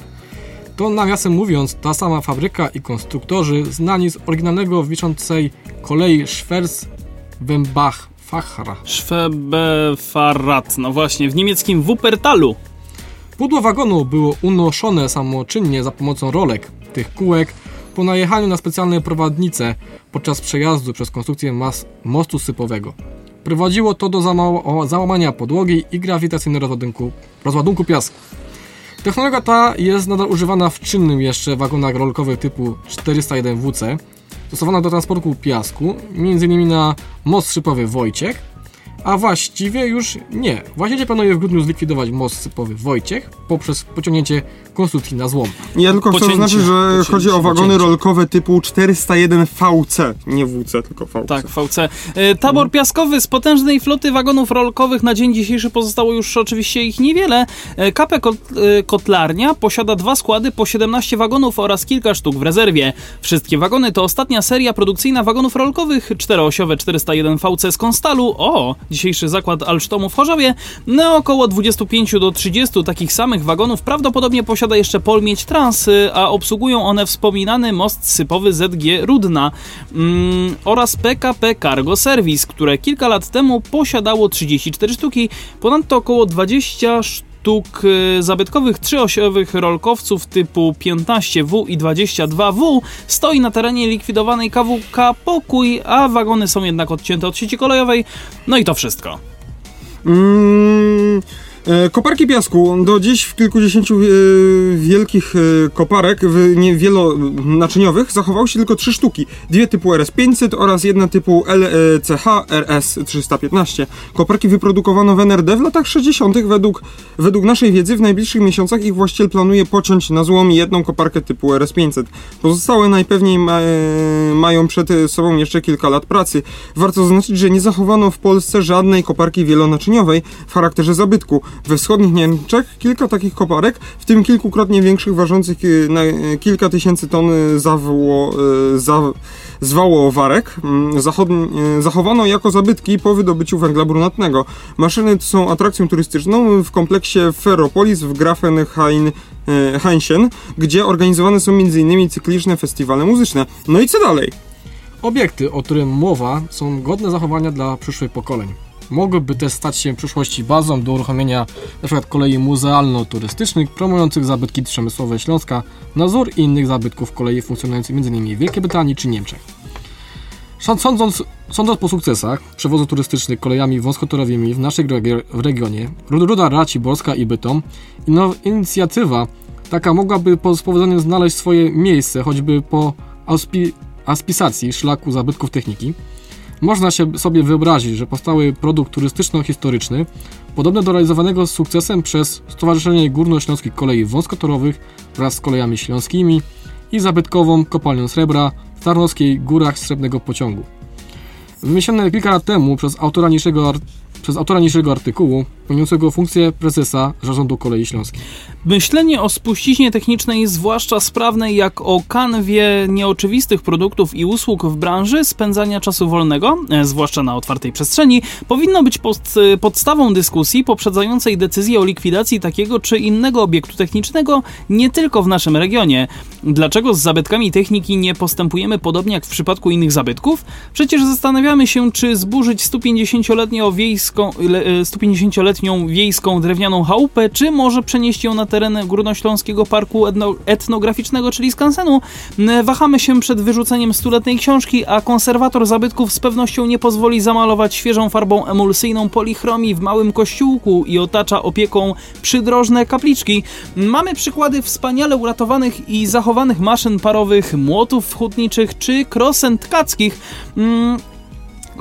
To nawiasem mówiąc, ta sama fabryka i konstruktorzy znani z oryginalnego wiszącej kolei Schwerz Wembach Fachra. Schwebefahrrad, no właśnie, w niemieckim Wuppertalu. Pudło wagonu było unoszone samoczynnie za pomocą rolek, tych kółek, po najechaniu na specjalne prowadnice podczas przejazdu przez konstrukcję mostu sypowego. Prowadziło to do załamania podłogi i grawitacyjnego rozładunku, rozładunku piasku. Technologia ta jest nadal używana w czynnym jeszcze wagonach rolkowych typu 401 WC, stosowana do transportu piasku, m.in. na most szypowy Wojciech, a właściwie już nie. Właściwie planuje w grudniu zlikwidować most sypowy Wojciech poprzez pociągnięcie konstrukcji na złom. Ja tylko chcę zaznaczyć, że Pocięcie, chodzi o wagony pocięcie. rolkowe typu 401 VC, nie WC, tylko VC. Tak, VC. E, Tabor piaskowy z potężnej floty wagonów rolkowych na dzień dzisiejszy pozostało już oczywiście ich niewiele. E, KP e, Kotlarnia posiada dwa składy po 17 wagonów oraz kilka sztuk w rezerwie. Wszystkie wagony to ostatnia seria produkcyjna wagonów rolkowych, czteroosiowe 401 VC z Konstalu. O, dzisiejszy zakład Alsztomu w Chorzowie. No około 25 do 30 takich samych wagonów prawdopodobnie posiada jeszcze Polmieć Trans, a obsługują one wspominany most sypowy ZG Rudna mm, oraz PKP Cargo Service, które kilka lat temu posiadało 34 sztuki, ponadto około 20 sztuk y, zabytkowych trzyosiowych rolkowców typu 15W i 22W stoi na terenie likwidowanej KWK Pokój, a wagony są jednak odcięte od sieci kolejowej. No i to wszystko. Mm, koparki piasku. Do dziś w kilkudziesięciu e, wielkich e, koparek wielonaczyniowych zachowały się tylko trzy sztuki. Dwie typu RS500 oraz jedna typu LCH RS315. Koparki wyprodukowano w NRD w latach 60. Według, według naszej wiedzy w najbliższych miesiącach ich właściciel planuje pociąć na złom jedną koparkę typu RS500. Pozostałe najpewniej ma, e, mają przed sobą jeszcze kilka lat pracy. Warto zaznaczyć, że nie zachowano w Polsce żadnej koparki wielonaczyniowej w charakterze zabytku. We wschodnich Niemczech kilka takich koparek, w tym kilkukrotnie większych, ważących e, na e, kilka tysięcy ton zawoło, e, za, zwałowarek, mm, zachowano jako zabytki po wydobyciu węgla brunatnego. Maszyny są atrakcją turystyczną w kompleksie Ferropolis w Grafenhain Heinchen, gdzie organizowane są m.in. cykliczne festiwale muzyczne. No i co dalej? Obiekty, o którym mowa, są godne zachowania dla przyszłych pokoleń. Mogłyby też stać się w przyszłości bazą do uruchomienia np. kolei muzealno-turystycznych promujących zabytki przemysłowe Śląska na wzór innych zabytków kolei funkcjonujących m.in. w Wielkiej Brytanii czy Niemczech. Sąd- Sądząc, sądząc po sukcesach przewozu turystycznych kolejami wąskotorowymi w naszym regionie, Rud- Ruda Raciborska i Bytom, inicjatywa taka mogłaby po- z powodzeniem znaleźć swoje miejsce, choćby po auspi- aspisacji szlaku zabytków techniki. Można się sobie wyobrazić, że powstały produkt turystyczno-historyczny, podobny do realizowanego z sukcesem przez Stowarzyszenie Górnośląskich Kolei Wąskotorowych wraz z kolejami śląskimi i zabytkową kopalnią srebra w Tarnowskiej Górach Srebrnego Pociągu. Wymyślone kilka lat temu przez autora niższego, przez autora niższego artykułu, pełniącego funkcję prezesa Zarządu Kolei Śląskich. Myślenie o spuściźnie technicznej, zwłaszcza sprawnej jak o kanwie nieoczywistych produktów i usług w branży spędzania czasu wolnego, e, zwłaszcza na otwartej przestrzeni, powinno być pod, e, podstawą dyskusji poprzedzającej decyzję o likwidacji takiego czy innego obiektu technicznego nie tylko w naszym regionie. Dlaczego z zabytkami techniki nie postępujemy podobnie jak w przypadku innych zabytków? Przecież zastanawiamy się, czy zburzyć 150-letnią wiejską, 150-letnią wiejską drewnianą chałupę, czy może przenieść ją na teren Górnośląskiego Parku Etno Etnograficznego, czyli Skansenu. M, Wahamy się przed wyrzuceniem stuletniej książki, a konserwator zabytków z pewnością nie pozwoli zamalować świeżą farbą emulsyjną polichromii w małym kościółku i otacza opieką przydrożne kapliczki. Mamy przykłady wspaniale uratowanych i zachowanych maszyn parowych, młotów hutniczych czy krosen tkackich. Mm,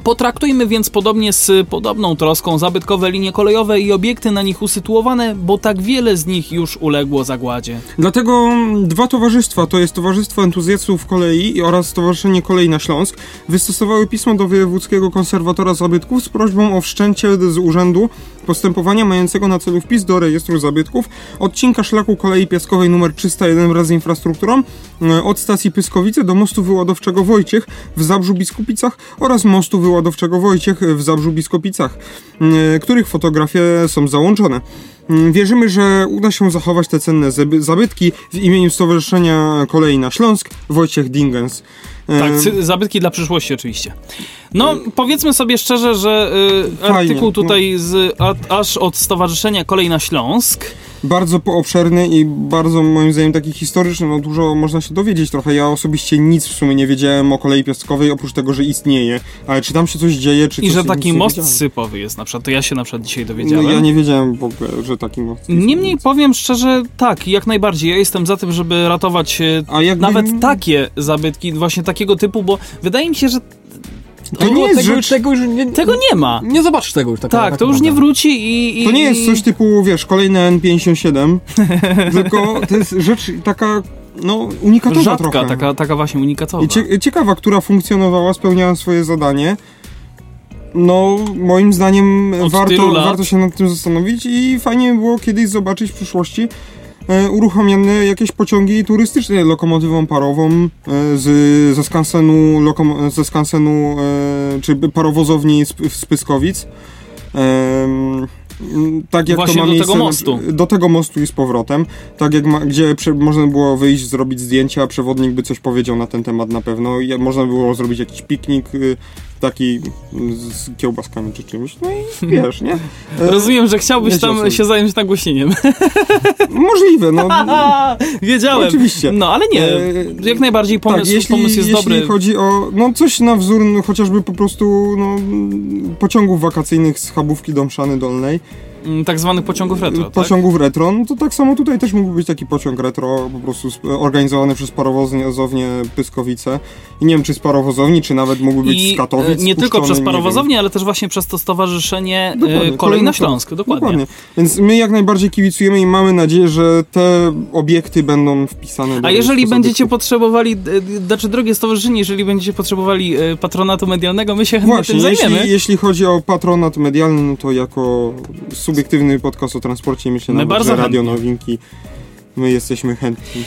Potraktujmy więc podobnie z podobną troską zabytkowe linie kolejowe i obiekty na nich usytuowane, bo tak wiele z nich już uległo zagładzie. Dlatego mm, dwa towarzystwa, to jest Towarzystwo Entuzjastów Kolei oraz Stowarzyszenie Kolei na Śląsk, wystosowały pismo do Wojewódzkiego Konserwatora Zabytków z prośbą o wszczęcie z urzędu postępowania mającego na celu wpis do rejestru zabytków odcinka szlaku kolei piaskowej nr 301 wraz z infrastrukturą e, od stacji Pyskowice do mostu wyładowczego Wojciech w Zabrzu Biskupicach oraz mostu wyładowczego Wojciech w Zabrzu Biskupicach, e, których fotografie są załączone. Mm, Wierzymy, że uda się zachować te cenne zaby- zabytki w imieniu Stowarzyszenia Kolei na Śląsk Wojciech Dingens. E, Tak, zabytki dla przyszłości oczywiście. No, powiedzmy sobie szczerze, że y, artykuł no. tutaj z, a, aż od Stowarzyszenia Kolej na Śląsk bardzo poobszerny i bardzo moim zdaniem taki historyczny, no dużo można się dowiedzieć trochę. Ja osobiście nic w sumie nie wiedziałem o kolei piaskowej, oprócz tego, że istnieje. Ale czy tam się coś dzieje, czy i że taki most sypowy jest na przykład, to ja się na przykład dzisiaj No dowiedziałem. ja nie wiedziałem w ogóle, że taki most istnieje. Niemniej powiem szczerze, tak, jak najbardziej. Ja jestem za tym, żeby ratować e, nawet takie zabytki, właśnie takiego typu, bo wydaje mi się, że To nie jest tego, rzecz... tego już nie, tego nie ma. nie zobaczysz tego już. Tak, Tak, tak to już nie wróci i... i To nie jest coś typu, wiesz, kolejne N57, tylko to jest rzecz taka, no, unikatowa Rzadka, trochę. taka, taka właśnie unikatowa. I cie, ciekawa, która funkcjonowała, spełniała swoje zadanie. No, moim zdaniem Od warto, warto się nad tym zastanowić i fajnie by było kiedyś zobaczyć w przyszłości e, uruchomione jakieś pociągi turystyczne lokomotywą parową e, z, ze skansenu, lokom, ze skansenu e, czy parowozowni z, z Pyskowic. Em, tak jak Właśnie to ma do tego mostu. do tego mostu i z powrotem, tak jak ma, gdzie prze, można było wyjść, zrobić zdjęcia, przewodnik by coś powiedział na ten temat na pewno. I można było zrobić jakiś piknik y, taki z kiełbaskami czy czymś. No i wiesz, nie? Rozumiem, że chciałbyś Wiecie, tam się zająć nagłośnieniem. Możliwe, no. Wiedziałem. Oczywiście. No, ale nie. E, Jak najbardziej pomysł, tak, jeśli, pomysł jest jeśli dobry. chodzi o no, coś na wzór no, chociażby po prostu no, pociągów wakacyjnych z Chabówki do Mszany Dolnej, Tak zwanych pociągów retro, tak? pociągów retro, no to tak samo tutaj też mógłby być taki pociąg retro, po prostu organizowany przez parowozownię Pyskowice. I nie wiem, czy z parowozowni, czy nawet mógłby być I z Katowic e, nie tylko przez parowozownię, ale też właśnie przez to stowarzyszenie e, Dokładnie, Kolej na Śląsk. Dokładnie. Więc my jak najbardziej kibicujemy i mamy nadzieję, że te obiekty będą wpisane do A jeżeli będziecie potrzebowali, znaczy drogie stowarzyszenie, jeżeli będziecie potrzebowali e, patronatu medialnego, my się chętnie Właśnie, tym zajmiemy. jeśli, jeśli chodzi o patronat medialny, no to jako subiektywny podcast o transporcie myślę My bardzo że radio chętnie. nowinki. My jesteśmy chętni.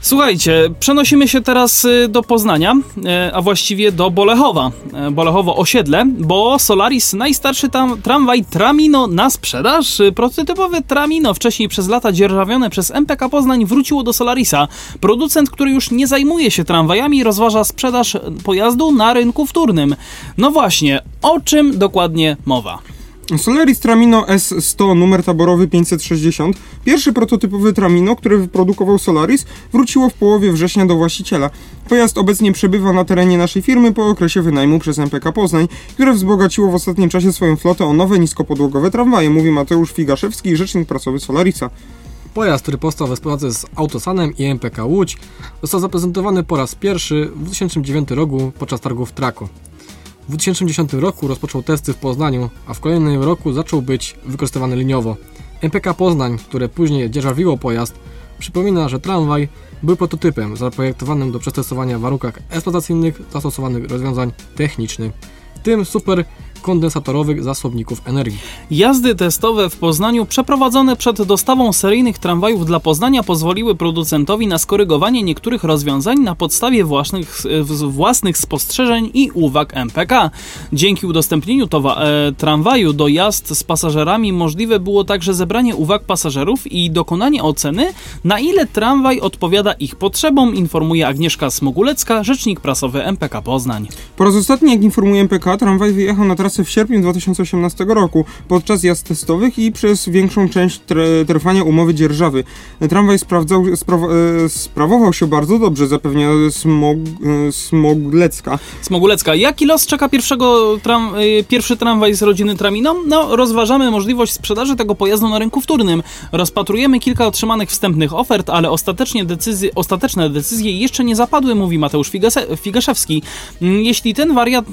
Słuchajcie, przenosimy się teraz y, do Poznania, e, a właściwie do Bolechowa. E, Bolechowo osiedle, bo Solaris, najstarszy tam tramwaj Tramino na sprzedaż. Y, Prototypowy Tramino, wcześniej przez lata dzierżawione przez MPK Poznań, wróciło do Solarisa. Producent, który już nie zajmuje się tramwajami, rozważa sprzedaż pojazdu na rynku wtórnym. No właśnie, o czym dokładnie mowa? Solaris Tramino S100 numer taborowy 560, pierwszy prototypowy Tramino, który wyprodukował Solaris, wróciło w połowie września do właściciela. Pojazd obecnie przebywa na terenie naszej firmy po okresie wynajmu przez MPK Poznań, które wzbogaciło w ostatnim czasie swoją flotę o nowe niskopodłogowe tramwaje, mówi Mateusz Figaszewski, rzecznik prasowy Solarisa. Pojazd, który powstał we współpracy z Autosanem i MPK Łódź, został zaprezentowany po raz pierwszy w 2009 roku podczas targów Trako. W 2010 roku rozpoczął testy w Poznaniu, a w kolejnym roku zaczął być wykorzystywany liniowo. MPK Poznań, które później dzierżawiło pojazd, przypomina, że tramwaj był prototypem zaprojektowanym do przetestowania w warunkach eksploatacyjnych zastosowanych rozwiązań technicznych, tym superkondensatorowych zasobników energii. Jazdy testowe w Poznaniu przeprowadzone przed dostawą seryjnych tramwajów dla Poznania pozwoliły producentowi na skorygowanie niektórych rozwiązań na podstawie własnych, własnych spostrzeżeń i uwag MPK. Dzięki udostępnieniu towa, e, tramwaju do jazd z pasażerami możliwe było także zebranie uwag pasażerów i dokonanie oceny, na ile tramwaj odpowiada ich potrzebom, informuje Agnieszka Smogulecka, rzecznik prasowy MPK Poznań. Po raz ostatni, jak informuje MPK, tramwaj wyjechał na trasę w sierpniu 2018 roku podczas jazd testowych i przez większą część trwania umowy dzierżawy. Tramwaj sprawdzał, spraw- e, sprawował się bardzo dobrze, zapewnia smog, e, Smoglecka. Smogulecka, jaki los czeka pierwszego tram, y, pierwszy tramwaj z rodziny Tramino? No, rozważamy możliwość sprzedaży tego pojazdu na rynku wtórnym. Rozpatrujemy kilka otrzymanych wstępnych ofert, ale ostatecznie decyzje, ostateczne decyzje jeszcze nie zapadły, mówi Mateusz Figaszewski. Mm, Jeśli ten wariant,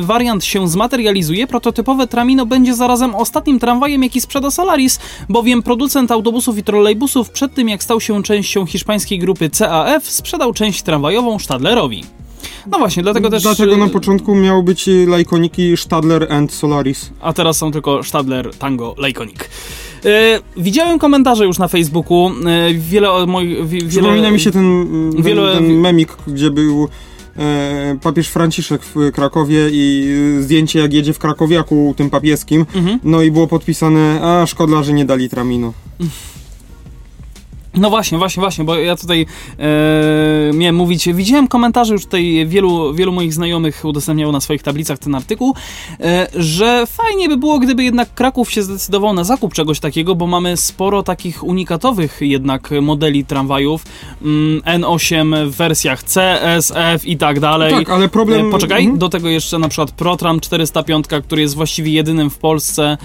wariant się zmaterializuje, prototypowe Tramino będzie zarazem ostatnim tramwajem, jaki sprzeda Solaris, bowiem producent autobusów i trolejbusów przed tym, jak stał się częścią hiszpańskiej grupy CAF, sprzedał część tramwajową Stadlerowi. No właśnie, dlatego też... Dlatego y, na początku miały być lajkoniki Stadler and Solaris. a teraz są tylko Stadler, Tango, Lejkonik. E, widziałem komentarze już na Facebooku. E, wiele o moich. Wie, wiele, Przypomina mi się ten, mm, wiele- ten, ten memik, gdzie był papież Franciszek w Krakowie i e, zdjęcie jak jedzie w krakowiaku tym papieskim. Mhm. No i było podpisane, a szkoda, że nie dali Tramino. No właśnie, właśnie, właśnie, bo ja tutaj e, miałem mówić. Widziałem komentarze już tutaj wielu, wielu moich znajomych udostępniało na swoich tablicach ten artykuł, e, że fajnie by było, gdyby jednak Kraków się zdecydował na zakup czegoś takiego, bo mamy sporo takich unikatowych jednak modeli tramwajów. Mm, N8 w wersjach C, S, F i tak dalej. Tak, ale problem... E, Poczekaj, Mhm. do tego jeszcze na przykład Protram 405, który jest właściwie jedynym w Polsce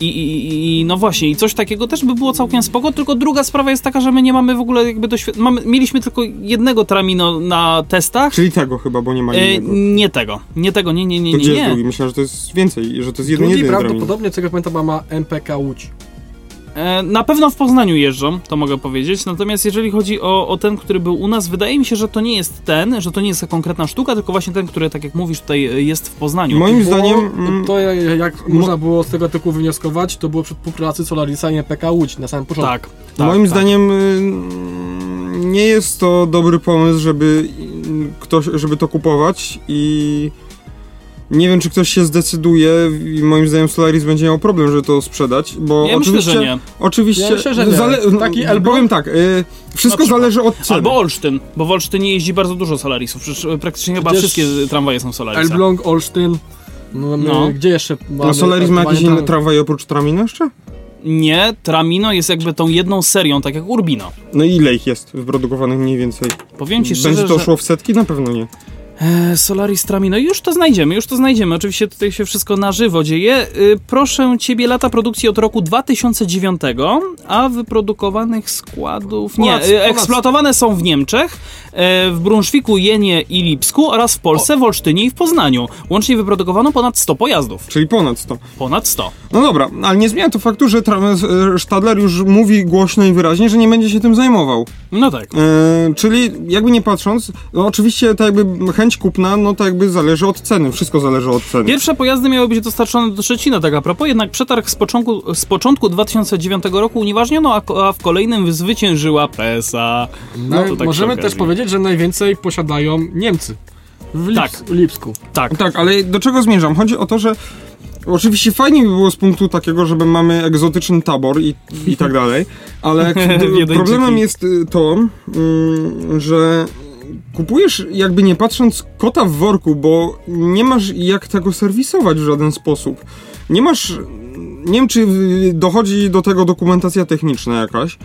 i, i, i no właśnie, i coś takiego też by było całkiem spoko, tylko druga sprawa jest taka, że my nie mamy w ogóle jakby doświadczenia, mieliśmy tylko jednego Tramino na testach, Czyli tego chyba, bo nie ma e, innego. nie tego, nie tego, nie, nie, nie, To nie, gdzie jest nie. drugi? Myślę, że to jest więcej, że to jest jeden Drugi jedyny Tramino. prawdopodobnie, czego pamiętam, ma MPK Łódź. E, Na pewno w Poznaniu jeżdżą, to mogę powiedzieć. Natomiast jeżeli chodzi o, o ten, który był u nas, wydaje mi się, że to nie jest ten, że to nie jest konkretna sztuka, tylko właśnie ten, który, tak jak mówisz, tutaj e, jest w Poznaniu. Moim zdaniem... mm, To jak, jak można było z tego artykułu wywnioskować, to było przy współpracy Solarisa i MPK Łódź na samym początku. Tak, tak. Moim tak. zdaniem y, nie jest to dobry pomysł, żeby ktoś, żeby to kupować i nie wiem, czy ktoś się zdecyduje i moim zdaniem Solaris będzie miał problem, żeby to sprzedać, bo Ja myślę, oczywiście, że nie. oczywiście, Ja myślę, że nie. zale- Taki no, Elbląg? powiem tak, y, wszystko zależy od ceny. Albo Olsztyn, bo w Olsztynie jeździ bardzo dużo Solarisów. Przecież e, praktycznie chyba wszystkie tramwaje są Solarisa. Elbląg, Olsztyn. No, my- No. Gdzie jeszcze mamy No Solaris ma jakieś inne tramwaje oprócz Tramino jeszcze? Nie, Tramino jest jakby tą jedną serią, tak jak Urbino. No i ile ich jest wyprodukowanych mniej więcej? Powiem ci szczerze, Będzie to że szło w setki? Na pewno nie. E, Solaris Tramino, już to znajdziemy, już to znajdziemy. Oczywiście tutaj się wszystko na żywo dzieje. Y, proszę ciebie, lata produkcji od roku 2009, a wyprodukowanych składów... Nie, y, eksploatowane są w Niemczech, e, w Brunszwiku, Jenie i Lipsku oraz w Polsce, w Olsztynie i w Poznaniu. Łącznie wyprodukowano ponad 100 pojazdów. Czyli ponad 100. Ponad 100. No dobra, ale nie zmienia to faktu, że e, Stadler już mówi głośno i wyraźnie, że nie będzie się tym zajmował. No tak. E, czyli jakby nie patrząc, no oczywiście tak jakby chęć chęć kupna, no to jakby zależy od ceny, wszystko zależy od ceny. Pierwsze pojazdy miały być dostarczone do Szczecina, tak a propos, jednak przetarg z początku, z początku 2009 roku unieważniono, a, a w kolejnym zwyciężyła PESA. No, to tak możemy też powiedzieć, że najwięcej posiadają Niemcy. W Lips- Tak. Lipsku. Tak. Tak, ale do czego zmierzam? Chodzi o to, że oczywiście fajnie by było z punktu takiego, że mamy egzotyczny tabor i, i tak dalej, ale problemem jest y, to, mm, że kupujesz jakby nie patrząc kota w worku, bo nie masz jak tego serwisować w żaden sposób. Nie masz, nie wiem czy dochodzi do tego dokumentacja techniczna jakaś,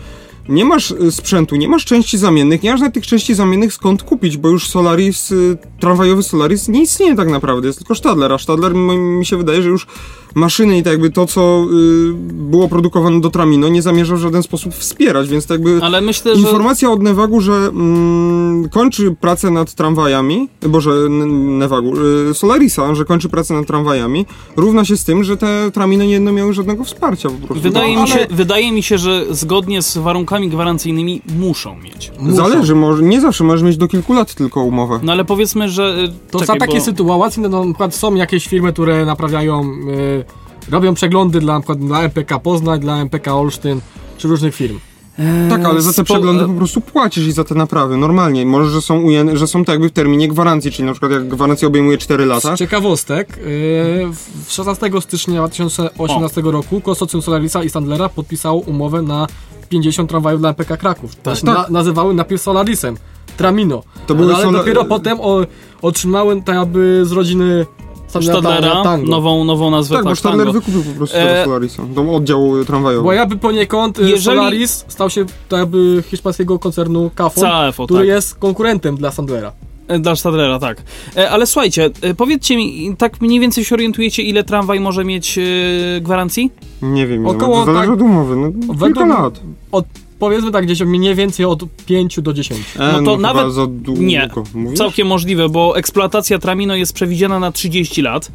nie masz y, sprzętu, nie masz części zamiennych, nie masz nawet tych części zamiennych skąd kupić, bo już Solaris, y, tramwajowy Solaris nie istnieje tak naprawdę, jest tylko Stadler, a Stadler mi się wydaje, że już maszyny i tak jakby to, co y, było produkowane do Tramino nie zamierza w żaden sposób wspierać, więc tak jakby Ale myślę, że... informacja od Nevagu, że mm, kończy pracę nad tramwajami, boże, N- Nevagu, y, Solarisa, że kończy pracę nad tramwajami, równa się z tym, że te Tramino nie będą miały żadnego wsparcia po prostu. Wydaje, No, mi się, ale- wydaje mi się, że zgodnie z warunkami gwarancyjnymi muszą mieć. Muszą. Zależy, może, nie zawsze możesz mieć do kilku lat tylko umowę. No ale powiedzmy, że... y, To czekaj, za takie bo- sytuacje, no, na przykład są jakieś firmy, które naprawiają, y, robią przeglądy dla, dla MPK Poznań, dla MPK Olsztyn, czy różnych firm. Tak, ale za te spo- przeglądy po prostu płacisz i za te naprawy, normalnie. Może, że są, ujęte, że są tak jakby w terminie gwarancji, czyli na przykład jak gwarancja obejmuje 4 lata. Z ciekawostek, y, w 16 stycznia 2018 roku konsorcjum Solarisa i Sandlera podpisało umowę na 50 tramwajów dla MPK Kraków. Tak. Tak. Na, nazywały najpierw Solarisem, Tramino. To były ale Sola- dopiero potem o, otrzymałem tak jakby z rodziny Stadlera, nową, nową nazwę. Tak, bo Stadler Tango. wykupił po prostu E, Solarisa, do oddziału tramwajowego. Bo jakby poniekąd y, Jeżeli- Solaris stał się tak jakby hiszpańskiego koncernu Cafon, CAFO, który tak. jest konkurentem dla Sandlera. E, Dla Stadlera, tak. E, Ale słuchajcie, e, powiedzcie mi, tak mniej więcej się orientujecie, ile tramwaj może mieć e, gwarancji? Nie wiem, Około Około, zależy tak- od umowy, no kilka Według- lat. Od, powiedzmy tak gdzieś mniej więcej od 5 do 10. E, No to chyba nawet- za długo. nie, Mówisz? Całkiem możliwe, bo eksploatacja Tramino jest przewidziana na 30 lat.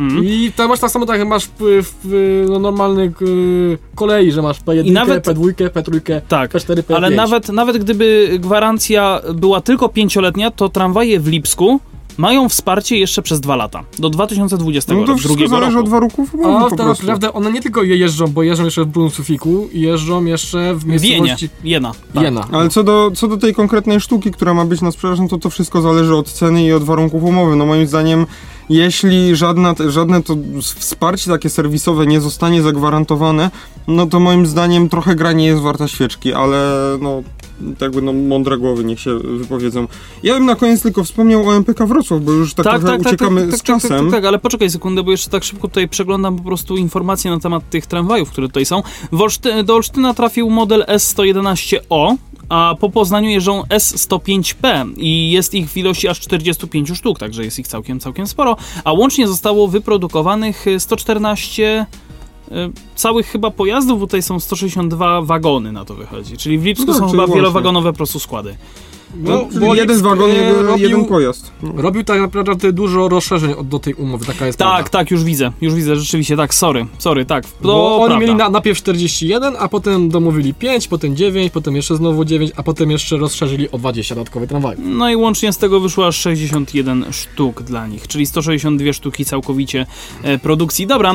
Mhm. I tam masz tak samo tak jak masz w, w no, normalnych y, kolei, że masz P1, I nawet- P2, P3, Tak, P4, P5. ale nawet, nawet gdyby gwarancja była tylko pięcioletnia, to tramwaje w Lipsku mają wsparcie jeszcze przez dwa lata, do 2022 No to wszystko drugiego zależy roku. od warunków umowy A po tak prostu. naprawdę one nie tylko je jeżdżą, bo jeżdżą jeszcze w Brunswiku i jeżdżą jeszcze w W Wienie, miejscowości Jena. Tak. Jena. Ale co do, co do tej konkretnej sztuki, która ma być na sprzedaż, no to to wszystko zależy od ceny i od warunków umowy. No moim zdaniem, jeśli żadna, żadne to wsparcie takie serwisowe nie zostanie zagwarantowane, no to moim zdaniem trochę gra nie jest warta świeczki, ale no tak jakby no mądre głowy niech się wypowiedzą. Ja bym na koniec tylko wspomniał o MPK Wrocław, bo już tak, trochę uciekamy z czasem. Tak, tak, tak, ale poczekaj sekundę, bo jeszcze tak szybko tutaj przeglądam po prostu informacje na temat tych tramwajów, które tutaj są. W Olszty, do Olsztyna trafił model S111O, a po Poznaniu jeżdżą S105P i jest ich w ilości aż 45 sztuk, także jest ich całkiem, całkiem sporo, a łącznie zostało wyprodukowanych 114 y, całych chyba pojazdów, bo tutaj są 162 wagony na to wychodzi, czyli w Lipsku No tak, są chyba łącznie. wielowagonowe po prostu składy. No, bo jeden Lipsk, wagon, e, jeden, robił- jeden pojazd. No. Robił tak naprawdę dużo rozszerzeń od, do tej umowy, taka jest Tak, prawda. tak, już widzę, już widzę, rzeczywiście, tak, sorry, sorry, tak. To Bo oni prawda. mieli na, najpierw 41, a potem domówili 5, potem 9, potem jeszcze znowu 9, a potem jeszcze rozszerzyli o 20 dodatkowych tramwajów. No i łącznie z tego wyszło aż 61 sztuk dla nich, czyli 162 sztuki całkowicie e, produkcji. Dobra, e,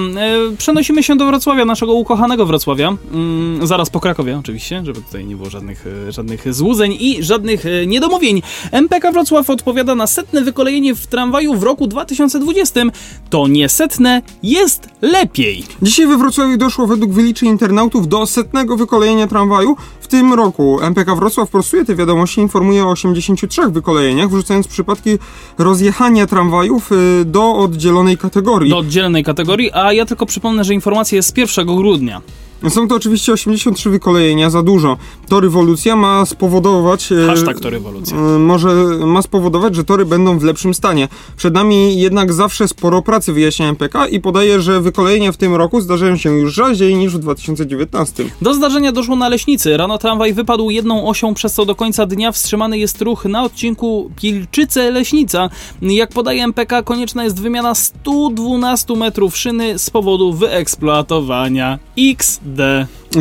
przenosimy się do Wrocławia, naszego ukochanego Wrocławia, mm, zaraz po Krakowie oczywiście, żeby tutaj nie było żadnych, e, żadnych złudzeń i żadnych e, niedomówień. MPK Wrocław odpowiada na setne wykolejenie w tramwaju w roku 2020. To nie setne, jest lepiej. Dzisiaj we Wrocławiu doszło według wyliczeń internautów do setnego wykolejenia tramwaju. W tym roku MPK Wrocław prostuje te wiadomości, informuje o 83 wykolejeniach, wrzucając przypadki rozjechania tramwajów y, do oddzielonej kategorii. Do oddzielnej kategorii, a ja tylko przypomnę, że informacja jest z 1 grudnia. Są to oczywiście 83 wykolejenia, za dużo. To rewolucja ma spowodować... e, Hashtag to rewolucja. e, Może ma spowodować, że tory będą w lepszym stanie. Przed nami jednak zawsze sporo pracy wyjaśnia MPK i podaje, że wykolejenia w tym roku zdarzają się już rzadziej niż w 2019. Do zdarzenia doszło na Leśnicy. Rano tramwaj wypadł jedną osią, przez co do końca dnia wstrzymany jest ruch na odcinku Pilczyce-Leśnica. Jak podaje MPK, konieczna jest wymiana 112 metrów szyny z powodu wyeksploatowania XD.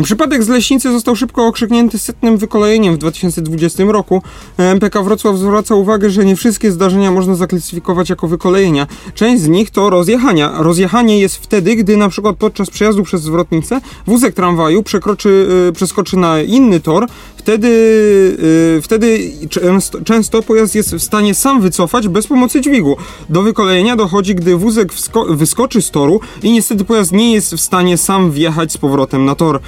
Przypadek z Leśnicy został szybko okrzyknięty setnym wykolejeniem w 2020 roku. MPK Wrocław zwraca uwagę, że nie wszystkie zdarzenia można zaklasyfikować jako wykolejenia. Część z nich to rozjechania. Rozjechanie jest wtedy, gdy na przykład podczas przejazdu przez zwrotnicę wózek tramwaju przekroczy, y, przeskoczy na inny tor. Wtedy, y, wtedy często, często pojazd jest w stanie sam wycofać bez pomocy dźwigu. Do wykolejenia dochodzi, gdy wózek wyskoczy z toru i niestety pojazd nie jest w stanie sam wjechać z powrotem na tor.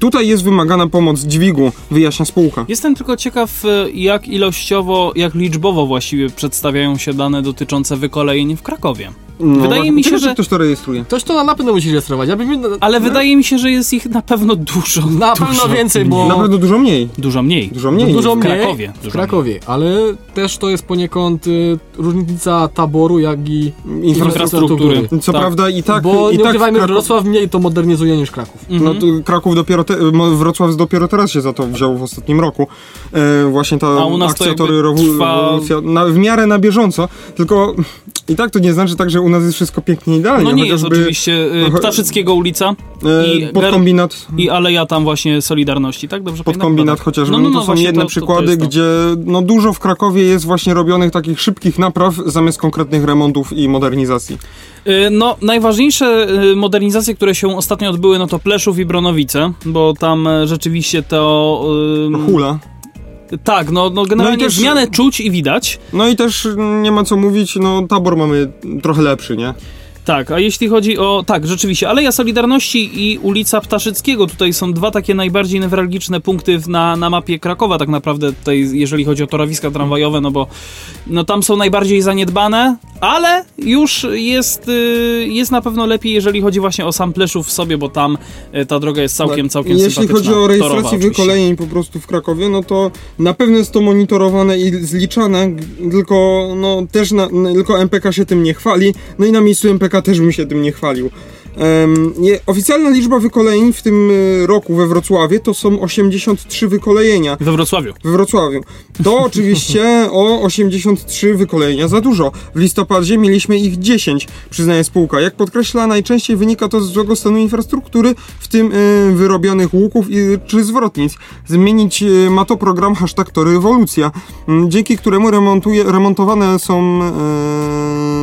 Tutaj jest wymagana pomoc dźwigu, wyjaśnia spółka. Jestem tylko ciekaw, e, jak ilościowo, jak liczbowo właściwie przedstawiają się dane dotyczące wykolejeń w Krakowie. No, Wydaje mi się, że- ktoś to rejestruje. Ktoś to na pewno musi rejestrować. Ja bym, Ale wydaje mi się, że jest ich na pewno dużo. na dużo, pewno więcej, bo... Na pewno dużo mniej. Dużo mniej. Dużo mniej. Dużo w mniej Krakowie, W dużo Krakowie, ale też to jest poniekąd y, różnica taboru, jak i Infrastruktury. Co Tak. prawda i tak, Bo i nie tak ukrywajmy, Kraków- Wrocław mniej to modernizuje niż Kraków. No to Kraków dopiero, te, Wrocław dopiero teraz się za to wziął w ostatnim roku. E, właśnie ta to akcja Rewu- trwa- na, w miarę na bieżąco, tylko i tak to nie znaczy tak, że u nas jest wszystko pięknie idealnie. No nie jest chociażby, oczywiście y, no, Ptaszyckiego ulica e, i podkombinat, i aleja tam właśnie Solidarności, tak? Dobrze podkombinat Tak. chociażby, No, no, no, no, to są właśnie jedne to- to- to przykłady, jest to. gdzie no, dużo w Krakowie jest właśnie robionych takich szybkich napraw zamiast konkretnych remontów i modernizacji. Y, No, najważniejsze y, modernizacje, które się ostatnio odbyły, no to Pleszów i Bronowice, bo tam rzeczywiście to... Hula. Tak, no, no generalnie też- zmianę czuć i widać. No i też nie ma co mówić, no tabor mamy trochę lepszy, nie? Tak, a jeśli chodzi o... Tak, rzeczywiście, Aleja Solidarności i ulica Ptaszyckiego, tutaj są dwa takie najbardziej newralgiczne punkty na, na mapie Krakowa tak naprawdę, tutaj jeżeli chodzi o torowiska tramwajowe, no bo no tam są najbardziej zaniedbane, ale już jest, y, jest na pewno lepiej, jeżeli chodzi właśnie o sam Pleszów w sobie, bo tam y, ta droga jest całkiem, całkiem Tak. Jeśli sympatyczna. chodzi o rejestrację wykolejeń po prostu w Krakowie, no to na pewno jest to monitorowane i zliczane, tylko no też na, tylko MPK się tym nie chwali, no i na miejscu MPK też bym się tym nie chwalił. Oficjalna liczba wykolejeń w tym y, roku we Wrocławiu to są 83 wykolejenia. We Wrocławiu. We Wrocławiu. To oczywiście o 83 wykolejenia za dużo. W listopadzie mieliśmy ich 10, przyznaje spółka. Jak podkreśla, najczęściej wynika to z złego stanu infrastruktury, w tym y, wyrobionych łuków i, czy zwrotnic. Zmienić y, ma to program hashtag to rewolucja, y, dzięki któremu remontuje, remontowane są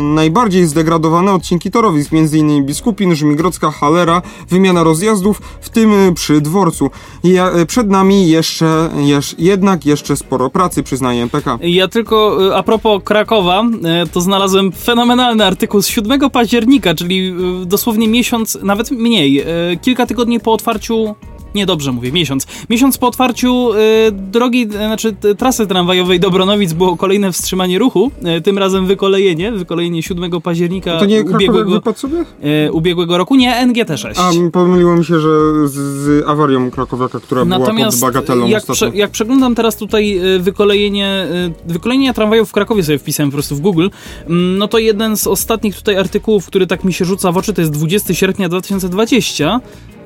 najbardziej zdegradowane odcinki torowisk, m.in. Biskupin, Żmigrodzka, Halera, wymiana rozjazdów, w tym y, przy dworcu. Ja, y, przed nami jeszcze, jesz, jednak jeszcze sporo pracy, przyznaje MPK. Ja tylko y, a propos Krakowa, to znalazłem fenomenalny artykuł z 7 października, czyli dosłownie miesiąc, nawet mniej, kilka tygodni po otwarciu. Nie dobrze mówię, miesiąc. Miesiąc po otwarciu y, drogi, y, znaczy trasy tramwajowej do Bronowic było kolejne wstrzymanie ruchu, y, tym razem wykolejenie, wykolejenie 7 października To nie ubiegłego, sobie? y, ubiegłego roku, nie, NGT6. A, m, pomyliło mi się, że z, z awarią Krakowiaka, która była pod bagatelą jak, prze, jak przeglądam teraz tutaj y, wykolejenie, y, wykolejenia tramwajów w Krakowie sobie wpisałem po prostu w Google, mm, no to jeden z ostatnich tutaj artykułów, który tak mi się rzuca w oczy, to jest 20 sierpnia 2020.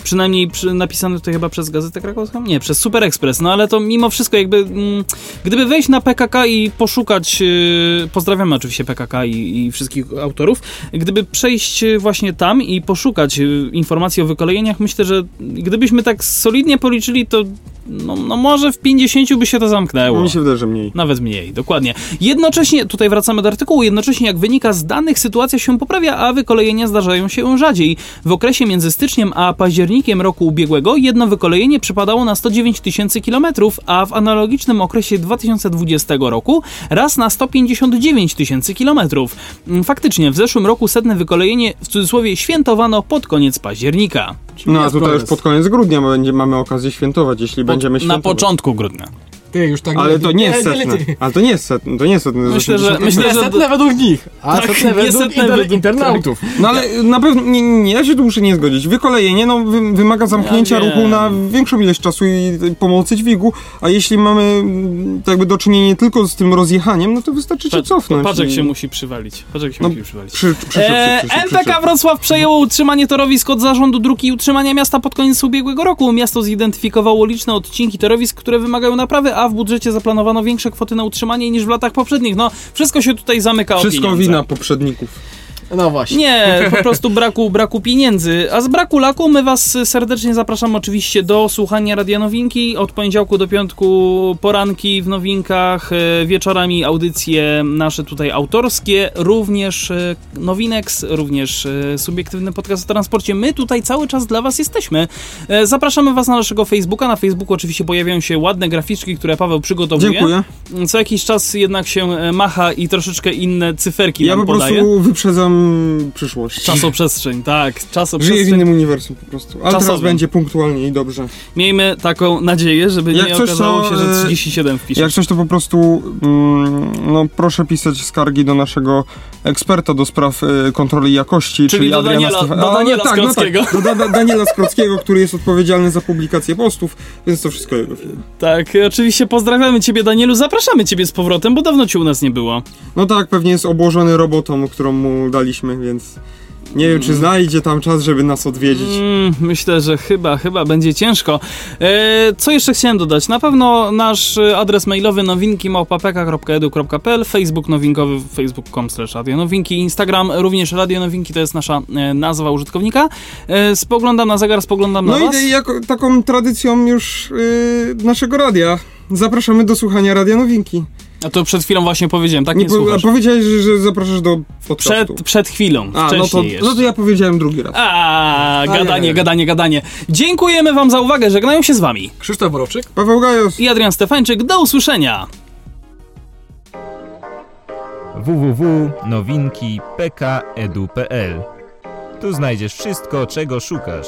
Przynajmniej przy, napisany tutaj chyba przez Gazetę Krakowską? Nie, przez Super Express. No ale to mimo wszystko jakby... Mm, gdyby wejść na PKK i poszukać... Yy, pozdrawiamy oczywiście PKK i, i wszystkich autorów. Gdyby przejść y, właśnie tam i poszukać y, informacji o wykolejeniach, myślę, że gdybyśmy tak solidnie policzyli, to no, no może w 50 by się to zamknęło. Mi się wydaje, że mniej. Nawet mniej, dokładnie. Jednocześnie, tutaj wracamy do artykułu, jednocześnie jak wynika z danych, sytuacja się poprawia, a wykolejenia zdarzają się rzadziej. W okresie między styczniem a październikiem roku ubiegłego jedno wykolejenie przypadało na 109 tysięcy kilometrów, a w analogicznym okresie 2020 roku raz na 159 tysięcy kilometrów. Mm, Faktycznie, w zeszłym roku setne wykolejenie w cudzysłowie świętowano pod koniec października. No a tutaj już pod koniec grudnia będzie, mamy okazję świętować, jeśli będziemy na świętować. początku grudnia. Ty już tak... Ale to nie jest setne. Ale to nie jest setne. To nie jest setne. Myślę, że- 80. myślę, że- setne według nich, a Tak, setne według setne inter, według- internautów. No ale na pewno, nie, nie, ja się tu muszę nie zgodzić. Wykolejenie no, wy, wymaga zamknięcia Ja ruchu na większą ilość czasu i pomocy dźwigu, a jeśli mamy tak jakby do czynienia tylko z tym rozjechaniem, no to wystarczy się cofnąć. patrz jak i- się musi przywalić. Patrz jak się No, musi przywalić. Przy, Eee, przyszedł, MPK. Wrocław przejęło utrzymanie torowisk od zarządu dróg i utrzymania miasta pod koniec ubiegłego roku. Miasto zidentyfikowało liczne odcinki torowisk, które wymagają naprawy, a w budżecie zaplanowano większe kwoty na utrzymanie niż w latach poprzednich. No, wszystko się tutaj zamyka Wszystko wina poprzedników. No właśnie. Nie, po prostu braku, braku pieniędzy. A z braku laku my was serdecznie zapraszamy oczywiście do słuchania Radia Nowinki. Od poniedziałku do piątku poranki w nowinkach, e, wieczorami audycje nasze tutaj autorskie, również e, Nowinex, również e, subiektywny podcast o transporcie. My tutaj cały czas dla was jesteśmy. Zapraszamy was na naszego Facebooka. Na Facebooku oczywiście pojawiają się ładne graficzki, które Paweł przygotowuje. Dziękuję. Co jakiś czas jednak się macha i troszeczkę inne cyferki Ja nam po podaje. prostu wyprzedzam przyszłość. Czasoprzestrzeń, tak, Żyję w czasoprzestrzeń. innym uniwersum po prostu. Ale teraz będzie punktualnie i dobrze. Miejmy taką nadzieję, żeby Jak nie coś, okazało to, się, że e, 37 wpiszesz. Jak coś to po prostu, mm, no proszę pisać skargi do naszego eksperta do spraw y, kontroli jakości, czyli, do Adriana Daniela- Stefa- do A, Daniela tak, no Skrockiego. tak, do da, da, Daniela Skrockiego, który jest odpowiedzialny za publikację postów, więc to wszystko jego firma. Tak, oczywiście pozdrawiamy ciebie Danielu, zapraszamy ciebie z powrotem, bo dawno cię u nas nie było. No tak, pewnie jest obłożony robotą, którą mu daliśmy, więc nie wiem, czy znajdzie tam czas, żeby nas odwiedzić. Mm, myślę, że chyba, chyba będzie ciężko. E, co jeszcze chciałem dodać? Na pewno nasz e, adres mailowy nowinki małpapeka.edu.pl, Facebook nowinkowy facebook.com radionowinki, Instagram również radionowinki to jest nasza e, nazwa użytkownika. E, spoglądam na zegar, spoglądam na No was. i jako, taką tradycją już y, naszego radia. Zapraszamy do słuchania Radia Nowinki. A to przed chwilą właśnie powiedziałem, tak nie, Nie, po, a słuchasz. powiedziałeś, że, że zapraszasz do podcastu. Przed, przed chwilą, A, wcześniej no to, jeszcze. no to ja powiedziałem drugi raz. A, gadanie, nie. gadanie, gadanie. Dziękujemy wam za uwagę, żegnają się z wami. Krzysztof Borowczyk. Paweł Gajos. I Adrian Stefańczyk, do usłyszenia. www.nowinki.pk.edu.pl Tu znajdziesz wszystko, czego szukasz.